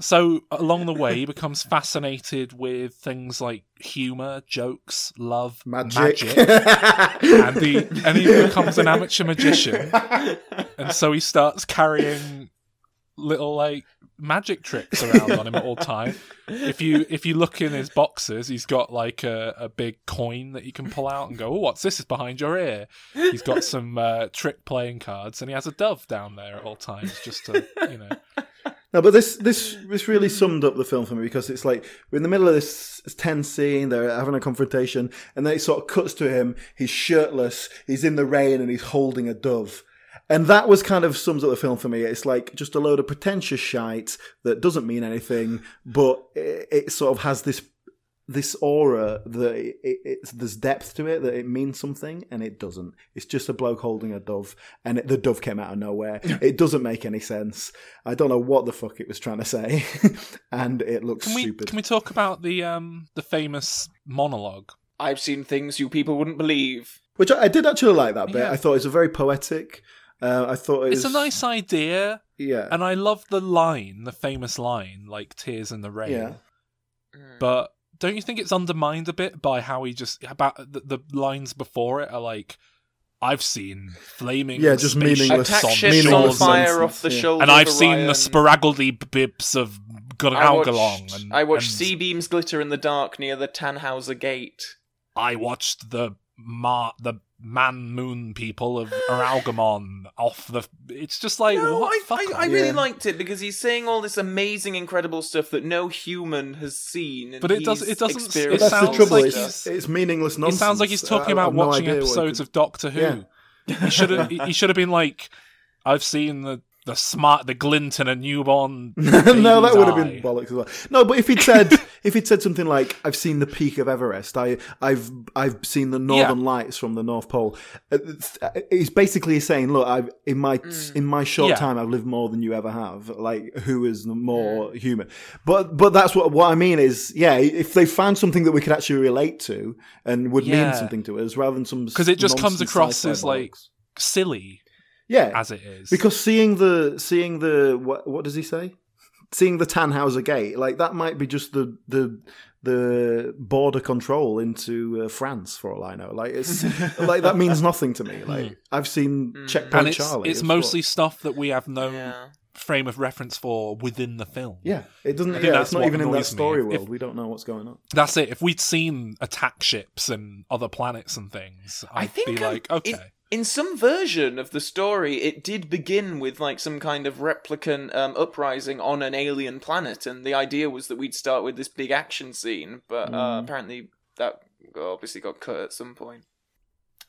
So along the way, he becomes fascinated with things like humor, jokes, love, Magic. and the and he becomes an amateur magician. And so he starts carrying little like magic tricks around on him at all time. If you if you look in his boxes, he's got like a, a big coin that you can pull out and go, "Oh, what's this? Is behind your ear." He's got some uh, trick playing cards, and he has a dove down there at all times, just to you know. No, but this this this really summed up the film for me because it's like we're in the middle of this tense scene. They're having a confrontation, and then it sort of cuts to him. He's shirtless. He's in the rain, and he's holding a dove. And that was kind of sums up the film for me. It's like just a load of pretentious shite that doesn't mean anything, but it, it sort of has this this aura that it, it, it's, there's depth to it that it means something, and it doesn't. It's just a bloke holding a dove, and it, the dove came out of nowhere. it doesn't make any sense. I don't know what the fuck it was trying to say, and it looks Can we stupid. can we talk about the um the famous monologue? I've seen things you people wouldn't believe. Which I, I did actually like that bit. Yeah. I thought it was a very poetic. Uh, I thought it It's a nice idea, yeah. and I love the line, the famous line, like "Tears in the rain." Yeah. But don't you think it's undermined a bit by how he just about the, the lines before it are like, "I've seen flaming Yeah, just spaceships meaningless- Attack on ships on meaningless shores, fire nonsense, off the yeah. shoulder, and I've seen Orion. the sporaggledy bibs of I Gunaugalong, watched, and I watched and C-beams glitter in the dark near the Tannhauser Gate. I watched the Mar the man moon people of Aralgamon off the. It's just like no, what? I, Fuck I. I really Yeah. liked it because he's saying all this amazing, incredible stuff that no human has seen. And But it does. It doesn't. it experienced That's the sounds trouble. like it's, he's- it's meaningless nonsense. It sounds like he's talking I- I about have no watching idea what it episodes could- of Doctor Who. Yeah. He should have. he should have been like, "I've seen the the smart, the glint in a newborn." no, that would have been bollocks as well. No, but if he'd said if he'd said something like, "I've seen the peak of Everest. I, I've I've seen the Northern Lights from the North Pole," uh, he's basically saying, "Look, I've in my in my short Yeah. time, I've lived more than you ever have. Like, who is more human?" But but that's what what I mean is, yeah, if they found something that we could actually relate to and would Yeah. mean something to us, rather than some because it just comes across sci-fi as, like, silly yeah, as it is. because seeing the seeing the what what does he say? Seeing the Tannhauser Gate, like that might be just the the the border control into uh, France for all I know. Like it's like that means nothing to me. Like I've seen Checkpoint and it's Charlie. it's what- mostly stuff that we have no Yeah. frame of reference for within the film. yeah. It doesn't. Yeah, that's it's not even in that annoys me. story If- world. we don't know what's going on. That's it. If we'd seen attack ships and other planets and things, I I'd think be I'm- like, okay. it- in some version of the story, it did begin with like some kind of replicant um, uprising on an alien planet, and the idea was that we'd start with this big action scene, but uh, Mm. apparently that obviously got cut at some point.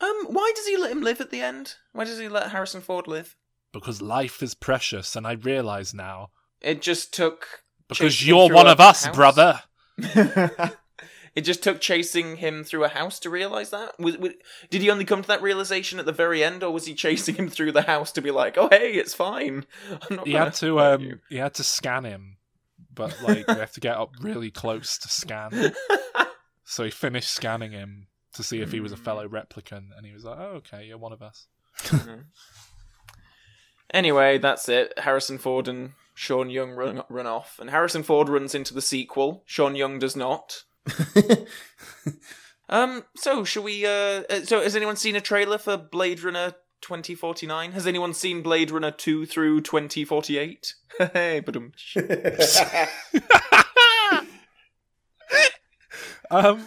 Um, why does he let him live at the end? Why does he let Harrison Ford live? Because life is precious, and I realise now. It just took Because you're one of us, house? brother. it just took chasing him through a house to realize that. Was, was, did he only come to that realization at the very end, or was he chasing him through the house to be like, "Oh, hey, it's fine"? I'm not He had to um you." he had to scan him, but like we have to get up really close to scan. So he finished scanning him to see if he was a fellow replicant, and he was like, "Oh, okay, you're one of us." Anyway, that's it. Harrison Ford and Sean Young run run off, and Harrison Ford runs into the sequel. Sean Young does not. Um. So, shall we? Uh. uh, So, has anyone seen a trailer for Blade Runner 2049? Has anyone seen Blade Runner 2 through 2048? Hey, Um,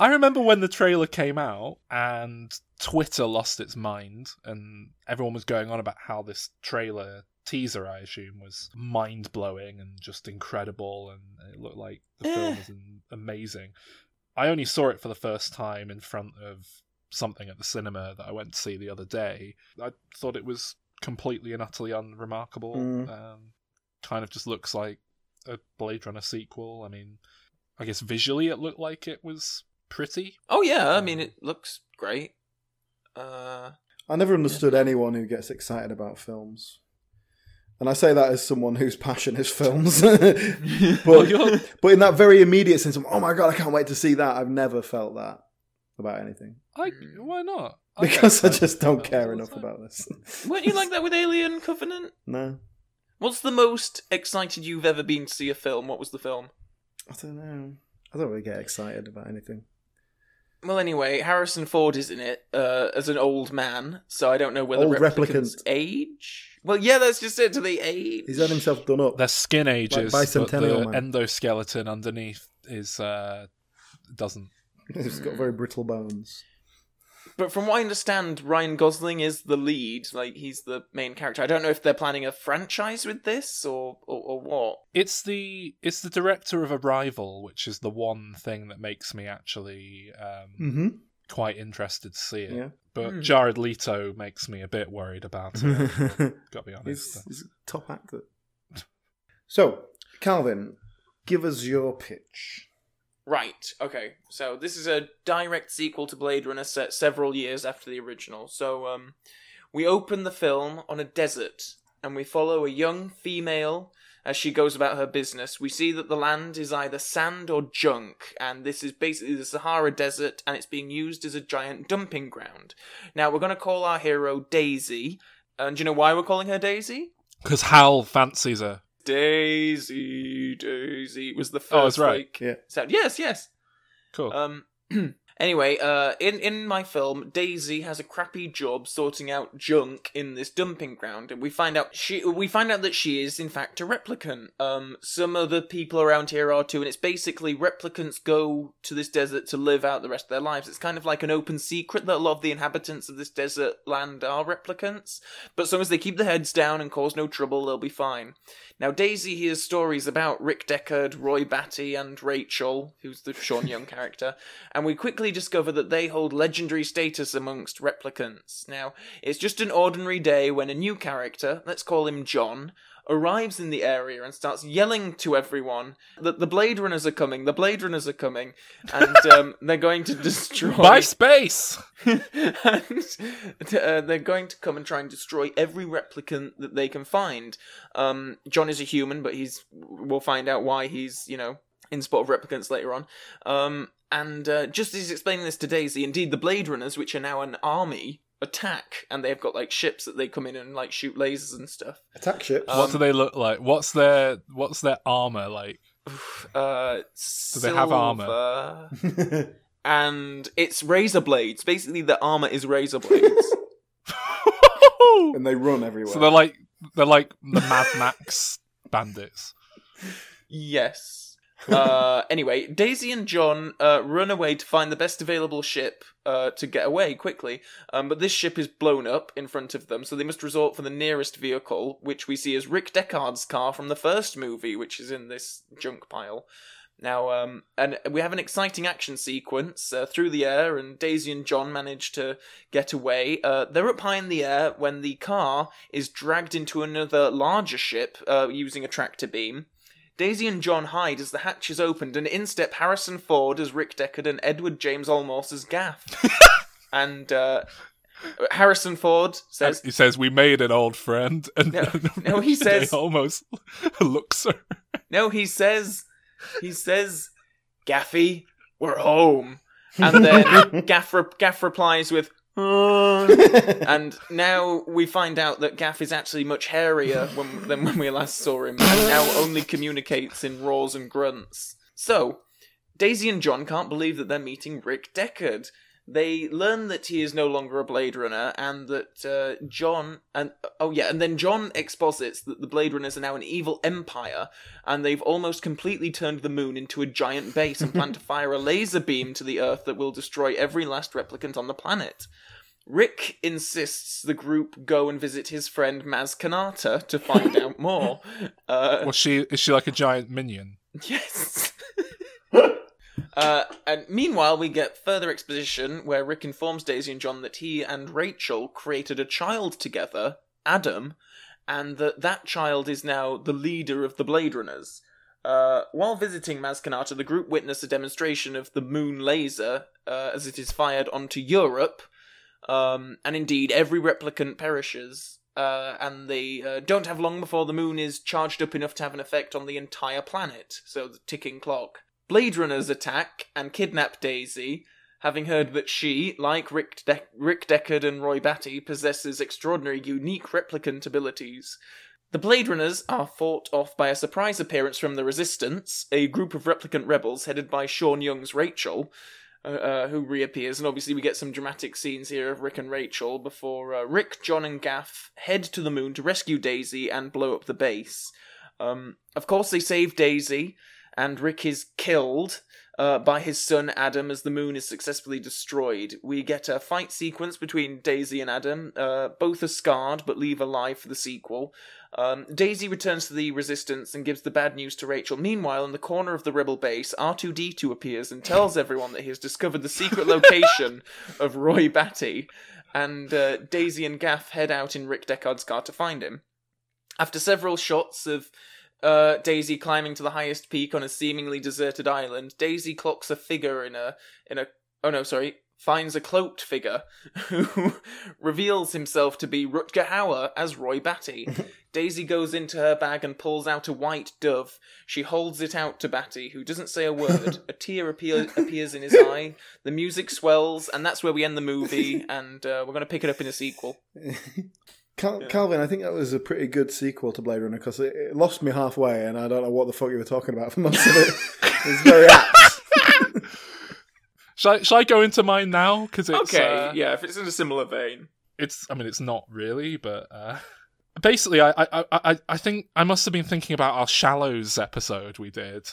I remember when the trailer came out and Twitter lost its mind, and everyone was going on about how this trailer teaser, I assume, was mind blowing and just incredible, and it looked like the film Eh. was an- amazing. I only saw it for the first time in front of something at the cinema that I went to see the other day. I thought it was completely and utterly unremarkable. Mm. Um, kind of just looks like a Blade Runner sequel. I mean, I guess visually it looked like it was pretty. Oh yeah, I mean it looks great. Uh, I never understood anyone who gets excited about films. And I say that as someone whose passion is films. But, but in that very immediate sense of, oh my god, I can't wait to see that, I've never felt that about anything. I, why not? I Because I just don't care enough time. about this. weren't you like that with Alien Covenant? No. What's the most excited you've ever been to see a film? What was the film? I don't know. I don't really get excited about anything. Well, anyway, Harrison Ford is in it uh, as an old man, so I don't know whether Old replicants replicant. age. Well, yeah, that's just it. Do they age? He's had himself done up. Their skin ages, but the Bicentennial Man. endoskeleton underneath is uh, doesn't. He's got very brittle bones. But from what I understand, Ryan Gosling is the lead. Like he's the main character. I don't know if they're planning a franchise with this or or, or what. It's the it's the director of Arrival, which is the one thing that makes me actually um, Mm-hmm. quite interested to see it. Yeah. But Hmm. Jared Leto makes me a bit worried about it. Got to be honest. he's, he's a top actor. So, Calvin, give us your pitch. Right. Okay. So this is a direct sequel to Blade Runner, set several years after the original. So um, we open the film on a desert, and we follow a young female as she goes about her business. We see that the land is either sand or junk, and this is basically the Sahara Desert, and it's being used as a giant dumping ground. Now we're going to call our hero Daisy. And do you know why we're calling her Daisy? Because Hal fancies her. Daisy, Daisy was the first. Oh, that's right. Like, Yeah. sound. Yes, yes. Cool. Um. anyway, uh, in in my film, Daisy has a crappy job sorting out junk in this dumping ground, and we find out she we find out that she is in fact a replicant. Um, some other people around here are too, and it's basically replicants go to this desert to live out the rest of their lives. It's kind of like an open secret that a lot of the inhabitants of this desert land are replicants, but as long as they keep their heads down and cause no trouble, they'll be fine. Now, Daisy hears stories about Rick Deckard, Roy Batty, and Rachael, who's the Sean Young character, and we quickly discover that they hold legendary status amongst replicants. Now, it's just an ordinary day when a new character, let's call him John, arrives in the area and starts yelling to everyone that the Blade Runners are coming, the Blade Runners are coming, and um, they're going to destroy. By space. and uh, they're going to come and try and destroy every replicant that they can find. Um, John is a human, but he's we'll find out why he's you know in spot of replicants later on. Um, and uh, just as he's explaining this to Daisy, indeed the Blade Runners, which are now an army, attack, and they've got like ships that they come in and like shoot lasers and stuff. Attack ships. Um, what do they look like? What's their What's their armor like? Uh, Do they have armor? silver, And it's razor blades. Basically, the armor is razor blades. and they run everywhere. so they're like they're like the Mad Max bandits. yes. Uh, anyway, Daisy and John uh, run away to find the best available ship uh, to get away quickly. Um, but this ship is blown up in front of them, so they must resort for the nearest vehicle, which we see as Rick Deckard's car from the first movie, which is in this junk pile. Now, um, and we have an exciting action sequence uh, through the air, and Daisy and John manage to get away. Uh, they're up high in the air when the car is dragged into another larger ship uh, using a tractor beam. Daisy and John hide as the hatch is opened, and in step Harrison Ford as Rick Deckard and Edward James Olmos as Gaff. and uh, Harrison Ford says, He says, We made an old friend. And No, no, he says- almost looks her. No, he says, he says, Gaffy, we're home. And then Gaff, re- Gaff replies with, "Uh," and now we find out that Gaff is actually much hairier when, than when we last saw him, and now only communicates in roars and grunts. So, Daisy and John can't believe that they're meeting Rick Deckard. They learn that he is no longer a Blade Runner, and that uh, John and oh yeah, and then John exposits that the Blade Runners are now an evil empire, and they've almost completely turned the moon into a giant base and plan to fire a laser beam to the Earth that will destroy every last replicant on the planet. Rick insists the group go and visit his friend Maz Kanata to find out more. Uh, Was she is she like a giant minion? Yes. Uh, and meanwhile, we get further exposition where Rick informs Daisy and John that he and Rachael created a child together, Adam, and that that child is now the leader of the Blade Runners. Uh, while visiting Maz the group witness a demonstration of the moon laser uh, as it is fired onto Europe, um, and indeed every replicant perishes. Uh, and they uh, don't have long before the moon is charged up enough to have an effect on the entire planet, so the ticking clock. Blade Runners attack and kidnap Daisy, having heard that she, like Rick, De- Rick Deckard and Roy Batty, possesses extraordinary unique replicant abilities. The Blade Runners are fought off by a surprise appearance from the Resistance, a group of replicant rebels headed by Sean Young's Rachael, uh, uh, who reappears, and obviously we get some dramatic scenes here of Rick and Rachael before uh, Rick, John, and Gaff head to the moon to rescue Daisy and blow up the base. Um, of course, they save Daisy, and Rick is killed uh, by his son Adam as the moon is successfully destroyed. We get a fight sequence between Daisy and Adam. Uh, both are scarred but leave alive for the sequel. Um, Daisy returns to the Resistance and gives the bad news to Rachael. Meanwhile, in the corner of the rebel base, R2D2 appears and tells everyone that he has discovered the secret location of Roy Batty, and uh, Daisy and Gaff head out in Rick Deckard's car to find him. After several shots of uh, Daisy climbing to the highest peak on a seemingly deserted island, Daisy clocks a figure in a in a oh no sorry finds a cloaked figure who reveals himself to be Rutger Hauer as Roy Batty. Daisy goes into her bag and pulls out a white dove. She holds it out to Batty, who doesn't say a word. a tear appear- appears in his eye. The music swells, and that's where we end the movie. And uh, we're going to pick it up in a sequel. Cal- Calvin, I think that was a pretty good sequel to Blade Runner because it, it lost me halfway, and I don't know what the fuck you were talking about for most of it. it's very apt. should, I, shall I go into mine now? Because okay, uh, yeah, if it's in a similar vein. it's I mean it's not really, but uh, basically I, I I I think I must have been thinking about our Shallows episode we did.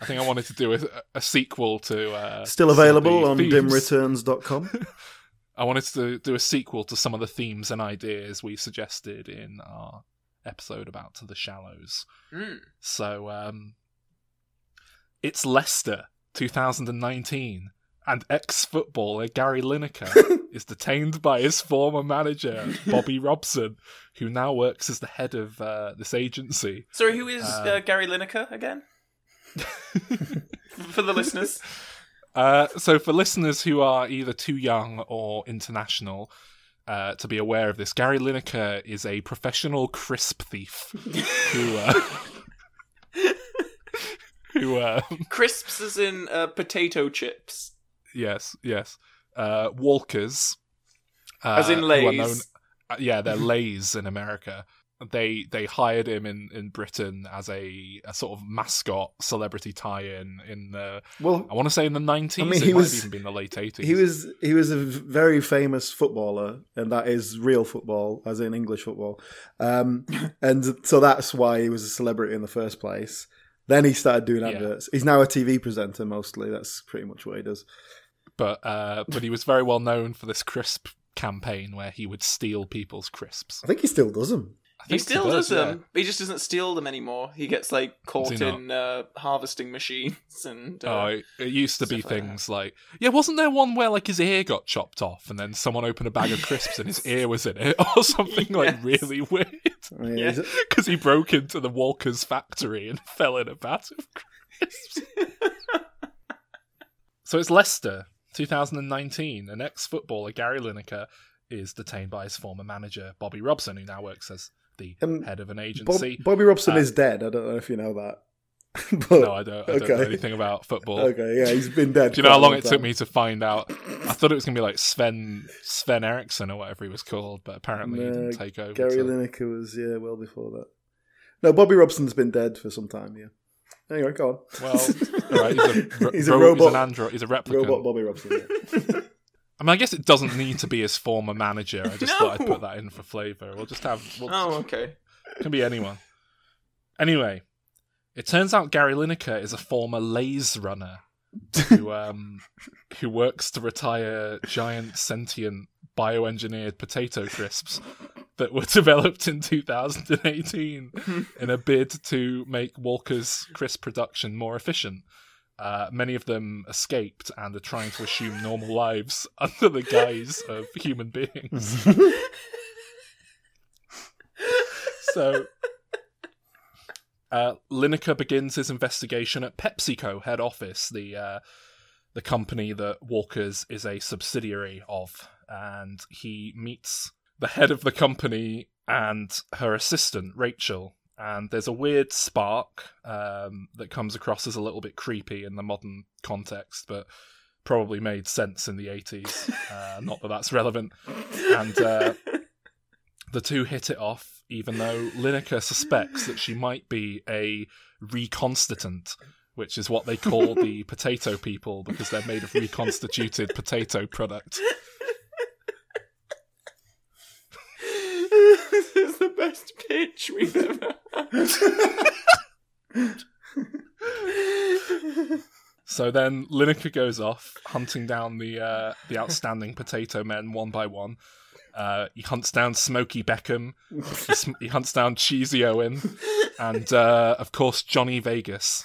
I think I wanted to do a, a sequel to uh, Still available the on themes. dimreturns.com. I wanted to do a sequel to some of the themes and ideas we suggested in our episode about To the Shallows. Mm. So um, it's Leicester 2019, and ex-footballer Gary Lineker is detained by his former manager Bobby Robson, who now works as the head of uh, this agency. Sorry, who is Uh, uh, Gary Lineker again? For the listeners. Uh, so, for listeners who are either too young or international uh, to be aware of this, Gary Lineker is a professional crisp thief who. Uh, who uh, Crisps as in uh, potato chips. yes yes uh walkers uh, As in Lay's. known- yeah they're lays in america they they hired him in in britain as a, a sort of mascot celebrity tie-in in the well, i want to say in the 90s I mean, he might was- have even been the late 80s he was he was a very famous footballer, and that is real football, as in English football. Um, and so that's why he was a celebrity in the first place. Then he started doing Yeah. adverts. He's now a TV presenter mostly. That's pretty much what he does. But uh, but he was very well known for this crisp campaign where he would steal people's crisps. I think he still does them. I He think still does, does them. He just doesn't steal them anymore. He gets like caught in uh, harvesting machines and. Uh, Oh, it, it used to be stuff like things like yeah, wasn't there one where like his ear got chopped off and then someone opened a bag of crisps and his ear was in it or something like really weird I mean, Yeah. he's- because he broke into the Walker's factory and fell in a vat of crisps. so it's Leicester, 2019. An ex-footballer, Gary Lineker, is detained by his former manager, Bobby Robson, who now works as the Um, head of an Bob, agency. Bobby Robson Uh, is dead. I don't know if you know that. but, no, I don't, I don't know okay. anything about football. Okay, yeah, he's been dead. Do you know how a long it took me to find out? I thought it was going to be like Sven Sven Eriksson or whatever he was called, but apparently he didn't take over. Gary till- Lineker was yeah, well before that. No, Bobby Robson's been dead for some time. Yeah. Anyway, go on. Well, right, he's a, ro- He's a robot. He's an android. He's a replicant. Robot Bobby Robson. yeah. I mean, I guess it doesn't need to be his former manager. I just thought I'd put that in for flavour. We'll just have. We'll, oh, okay. It can be anyone. Anyway, it turns out Gary Lineker is a former Lays runner who um who works to retire giant sentient bioengineered potato crisps that were developed in 2018 in a bid to make Walker's crisp production more efficient. Uh, many of them escaped and are trying to assume normal lives under the guise of human beings. so uh, Lineker begins his investigation at PepsiCo head office, the uh, the company that Walker's is a subsidiary of, and he meets the head of the company and her assistant Rachael. And there's a weird spark um, that comes across as a little bit creepy in the modern context, but probably made sense in the 80s. Uh, not that that's relevant. And uh, the two hit it off, even though Lineker suspects that she might be a reconstituent, which is what they call the potato people because they're made of reconstituted potato product. this is the best pitch we've ever had. So then Lineker goes off hunting down the uh, the outstanding potato men one by one. Uh, he hunts down Smokey Beckham. He, sm- he hunts down Cheesy Owen, and uh, of course Johnny Vegas.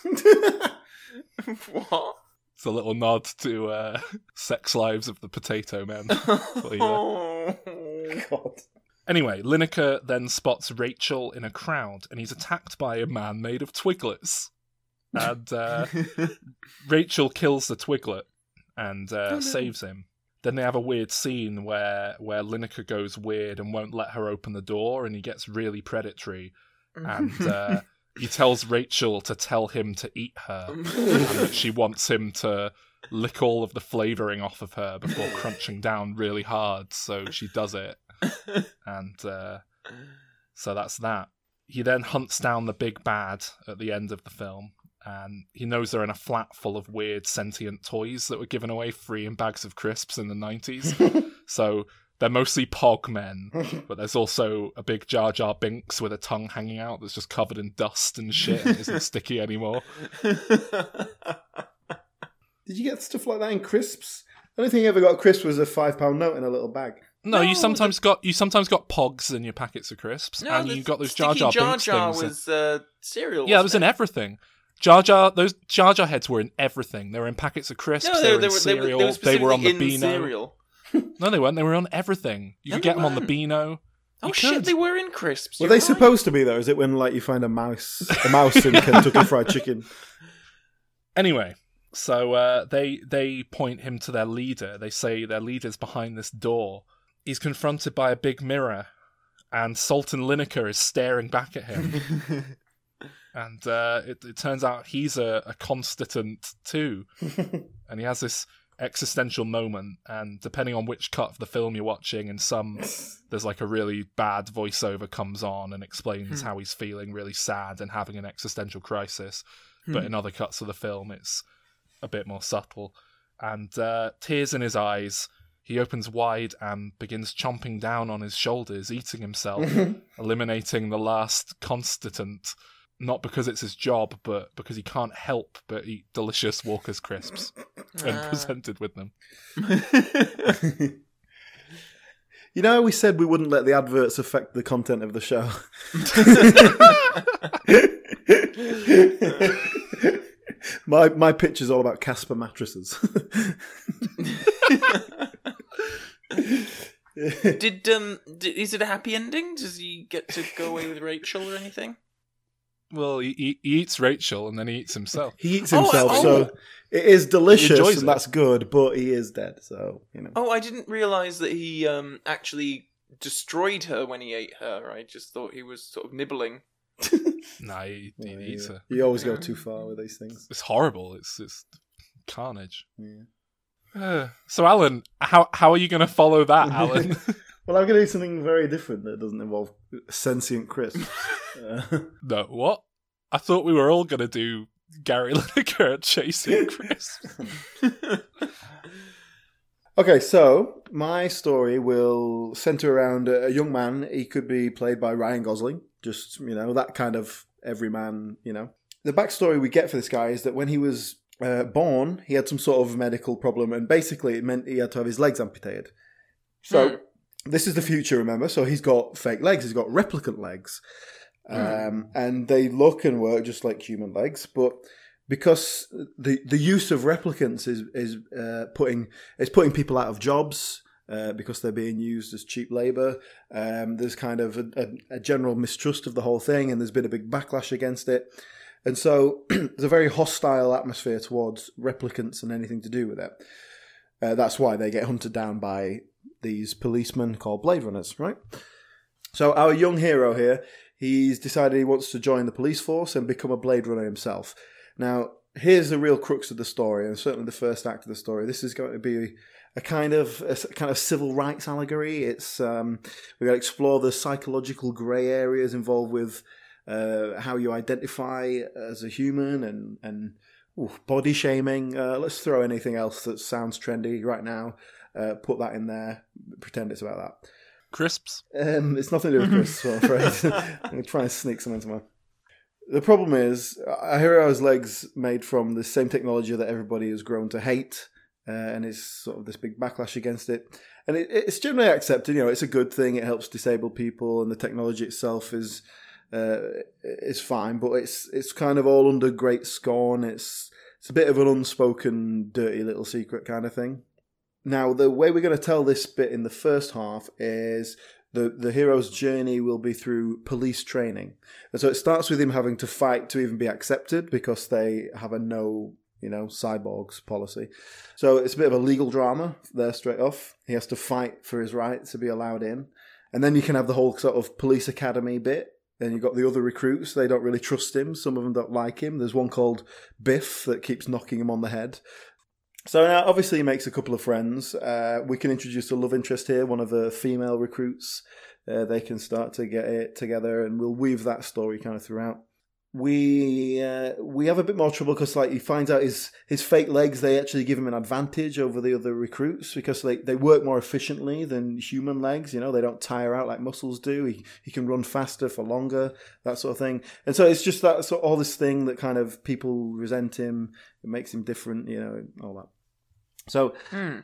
what? It's a little nod to uh, Sex Lives of the Potato Men. Oh. God. Anyway, Lineker then spots Rachael in a crowd, and he's attacked by a man made of twiglets. And uh, Rachael kills the twiglet and uh, Oh, no. saves him. Then they have a weird scene where where Lineker goes weird and won't let her open the door, and he gets really predatory. And uh, he tells Rachael to tell him to eat her, and that she wants him to lick all of the flavoring off of her before crunching down really hard. So she does it, and uh, so that's that. He then hunts down the big bad at the end of the film, and he knows they're in a flat full of weird sentient toys that were given away free in bags of crisps in the 90s. so they're mostly pog men, but there's also a big Jar Jar Binks with a tongue hanging out that's just covered in dust and shit and isn't sticky anymore. Did you get stuff like that in crisps? The only thing I ever got crisp was a five pound note in a little bag. No, No, you sometimes got you sometimes got pogs in your packets of crisps, No, and you got those sticky Jar Jar Jar Binks Jar things. was uh, cereal. yeah, it was in everything. Jar Jar, those Jar Jar heads were in everything. They were in packets of crisps. No, they, they, were they, in were, they, were, cereal. they were they were on the in Beano. cereal. No, they weren't. They were on everything. You No, could get them on the weren't. Beano. Oh You shit, could. they were in crisps. Were you're they right. supposed to be though? Is it when like you find a mouse, a mouse in Kentucky Fried Chicken? Anyway, so uh, they they point him to their leader. They say their leader's behind this door. He's confronted by a big mirror, and Sultan Lineker is staring back at him. and uh, it, it turns out he's a, a constituent too, and he has this existential moment. And depending on which cut of the film you're watching, in some there's like a really bad voiceover comes on and explains Hmm. how he's feeling really sad and having an existential crisis. But Hmm. in other cuts of the film, it's a bit more subtle. And uh, tears in his eyes, he opens wide and begins chomping down on his shoulders, eating himself, eliminating the last constituent. not because it's his job, but because he can't help but eat delicious Walker's crisps when Ah. presented with them. You know, we said we wouldn't let the adverts affect the content of the show. my my pitch is all about Casper mattresses. Did um did, is it a happy ending? Does he get to go away with Rachael or anything? Well, he, he he eats Rachael and then he eats himself. he eats Oh, himself, oh. so it is delicious and it. that's good. But he is dead, so you know. Oh, I didn't realize that he um actually destroyed her when he ate her. I just thought he was sort of nibbling. Nah, he, he Yeah, eats yeah. her. You always go too far with these things. It's horrible. It's it's carnage. Yeah. Uh, so, Alan, how how are you going to follow that, Alan? Well, I'm going to do something very different that doesn't involve sentient crisps. uh, no, what? I thought we were all going to do Gary Lineker chasing Chris. Okay, so my story will center around a a young man. He could be played by Ryan Gosling, just, you know, that kind of everyman, you know. The backstory we get for this guy is that when he was uh, born, he had some sort of medical problem, and basically it meant he had to have his legs amputated. So, Hmm. this is the future, remember? So, he's got fake legs, he's got replicant legs. Um, and they look and work just like human legs, but because the the use of replicants is is uh, putting it's putting people out of jobs uh, because they're being used as cheap labor. Um, there's kind of a, a, a general mistrust of the whole thing, and there's been a big backlash against it. And so there's a very hostile atmosphere towards replicants and anything to do with it. Uh, that's why they get hunted down by these policemen called Blade Runners, right? So our young hero here, he's decided he wants to join the police force and become a Blade Runner himself. Now, here's the real crux of the story, and certainly the first act of the story. This is going to be a kind of a kind of civil rights allegory. It's um, we're going to explore the psychological grey areas involved with uh, how you identify as a human and and ooh, body shaming. Uh, let's throw anything else that sounds trendy right now. Uh, put that in there. Pretend it's about that. Crisps. Um, it's nothing to do with Chris, I'm afraid. I'm going to try and sneak some into my. The problem is, has legs made from the same technology that everybody has grown to hate, uh, and it's sort of this big backlash against it. And it, it's generally accepted. You know, it's a good thing. It helps disabled people, and the technology itself is uh, is fine. But it's it's kind of all under great scorn. It's it's a bit of an unspoken, dirty little secret kind of thing. Now, the way we're going to tell this bit in the first half is the the hero's journey will be through police training, and so it starts with him having to fight to even be accepted because they have a no, you know, cyborgs policy. So it's a bit of a legal drama there straight off. He has to fight for his right to be allowed in, and then you can have the whole sort of police academy bit. Then you've got the other recruits. They don't really trust him. Some of them don't like him. There's one called Biff that keeps knocking him on the head. So now, obviously, he makes a couple of friends. Uh, we can introduce a love interest here, one of the female recruits. Uh, they can start to get it together, and we'll weave that story kind of throughout. We uh, we have a bit more trouble because, like, he finds out his his fake legs. They actually give him an advantage over the other recruits because they, they work more efficiently than human legs. You know, they don't tire out like muscles do. He he can run faster for longer, that sort of thing. And so it's just that sort all this thing that kind of people resent him. It makes him different. You know, all that. So Hmm.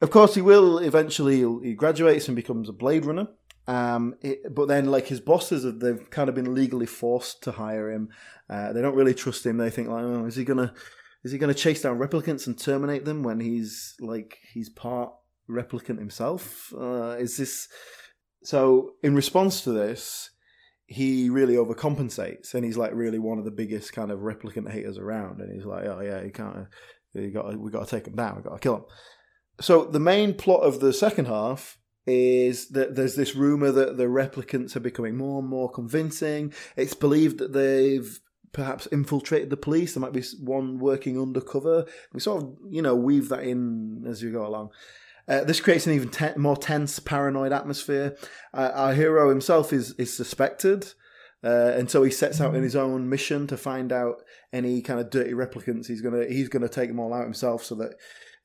of course, he will eventually. He graduates and becomes a Blade Runner. Um, it, but then, like his bosses, have they've kind of been legally forced to hire him. Uh, they don't really trust him. They think like, oh, is he gonna, is he gonna chase down replicants and terminate them when he's like he's part replicant himself? Uh, is this? So, in response to this, he really overcompensates, and he's like really one of the biggest kind of replicant haters around. And he's like, oh yeah, you can't, you got, we got to take him down. We got to kill him. So the main plot of the second half is that there's this rumor that the replicants are becoming more and more convincing. It's believed that they've perhaps infiltrated the police. There might be one working undercover. We sort of, you know, weave that in as you go along. Uh, this creates an even te- more tense, paranoid atmosphere. Uh, our hero himself is is suspected, uh, and so he sets out in his own mission to find out any kind of dirty replicants. He's gonna he's gonna take them all out himself, so that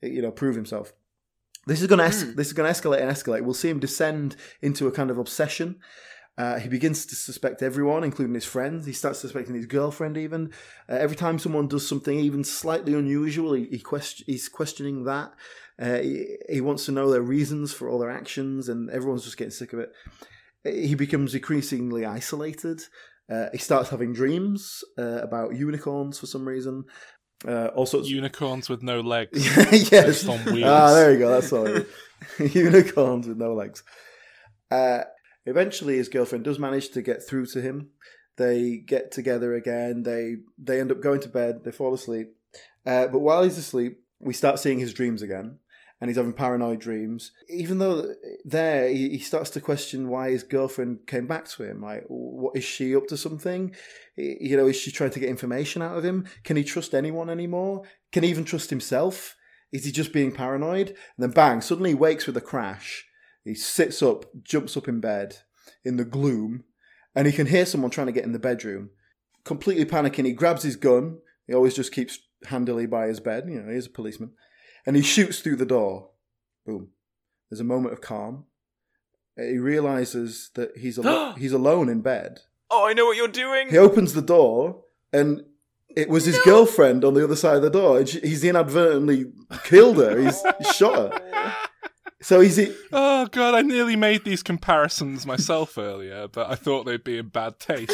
you know prove himself. This is going to es- Hmm. this is going to escalate and escalate. We'll see him descend into a kind of obsession, Uh, he begins to suspect everyone, including his friends. He starts suspecting his girlfriend, even. Uh, every time someone does something even slightly unusual, he, he question, he's questioning that. Uh, he, he wants to know their reasons for all their actions, and everyone's just getting sick of it. He becomes increasingly isolated. Uh, he starts having dreams uh, about unicorns for some reason. Uh, all sorts Unicorns with no legs. yes. Just on wheels. Ah, there you go. That's all. Unicorns with no legs. Uh, eventually, his girlfriend does manage to get through to him. They get together again. They they end up going to bed. They fall asleep. Uh, but while he's asleep, we start seeing his dreams again, and he's having paranoid dreams. Even though there, he, starts to question why his girlfriend came back to him. Like, what is she up to? Something? You know, is she trying to get information out of him? Can he trust anyone anymore? Can he even trust himself? Is he just being paranoid? And then bang, suddenly he wakes with a crash. He sits up, jumps up in bed in the gloom, and he can hear someone trying to get in the bedroom. Completely panicking, he grabs his gun. He always just keeps handily by his bed. You know, he's a policeman. And he shoots through the door. Boom. There's a moment of calm. He realizes that he's, al- he's alone in bed. Oh, I know what you're doing. He opens the door, and it was his girlfriend on the other side of the door. He's inadvertently killed her. He's shot her. So he's Oh god, I nearly made these comparisons myself earlier, but I thought they'd be in bad taste,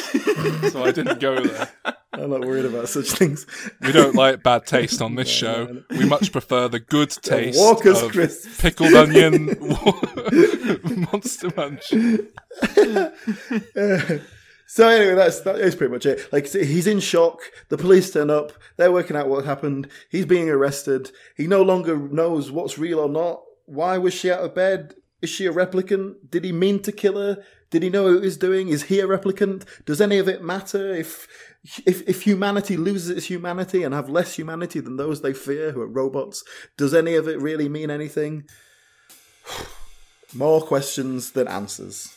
so I didn't go there. I'm not worried about such things. We don't like bad taste on this No, show. no, We much prefer the good taste Walker's of crisps. pickled onion monster munch. so anyway, that's that is pretty much it. Like he's in shock. The police turn up. They're working out what happened. He's being arrested. He no longer knows what's real or not. Why was she out of bed? Is she a replicant? Did he mean to kill her? Did he know what he was doing? Is he a replicant? Does any of it matter if if if humanity loses its humanity and have less humanity than those they fear who are robots? Does any of it really mean anything? More questions than answers.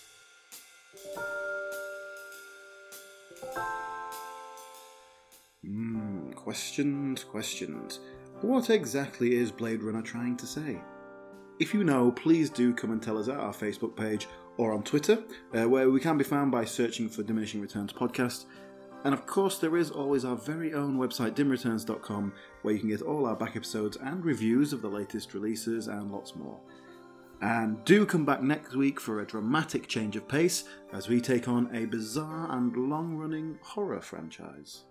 Hmm, questions, questions. What exactly is Blade Runner trying to say? If you know, please do come and tell us at our Facebook page or on Twitter, uh, where we can be found by searching for Diminishing Returns Podcast. And of course, there is always our very own website, dimreturns.com, where you can get all our back episodes and reviews of the latest releases and lots more. And do come back next week for a dramatic change of pace as we take on a bizarre and long running horror franchise.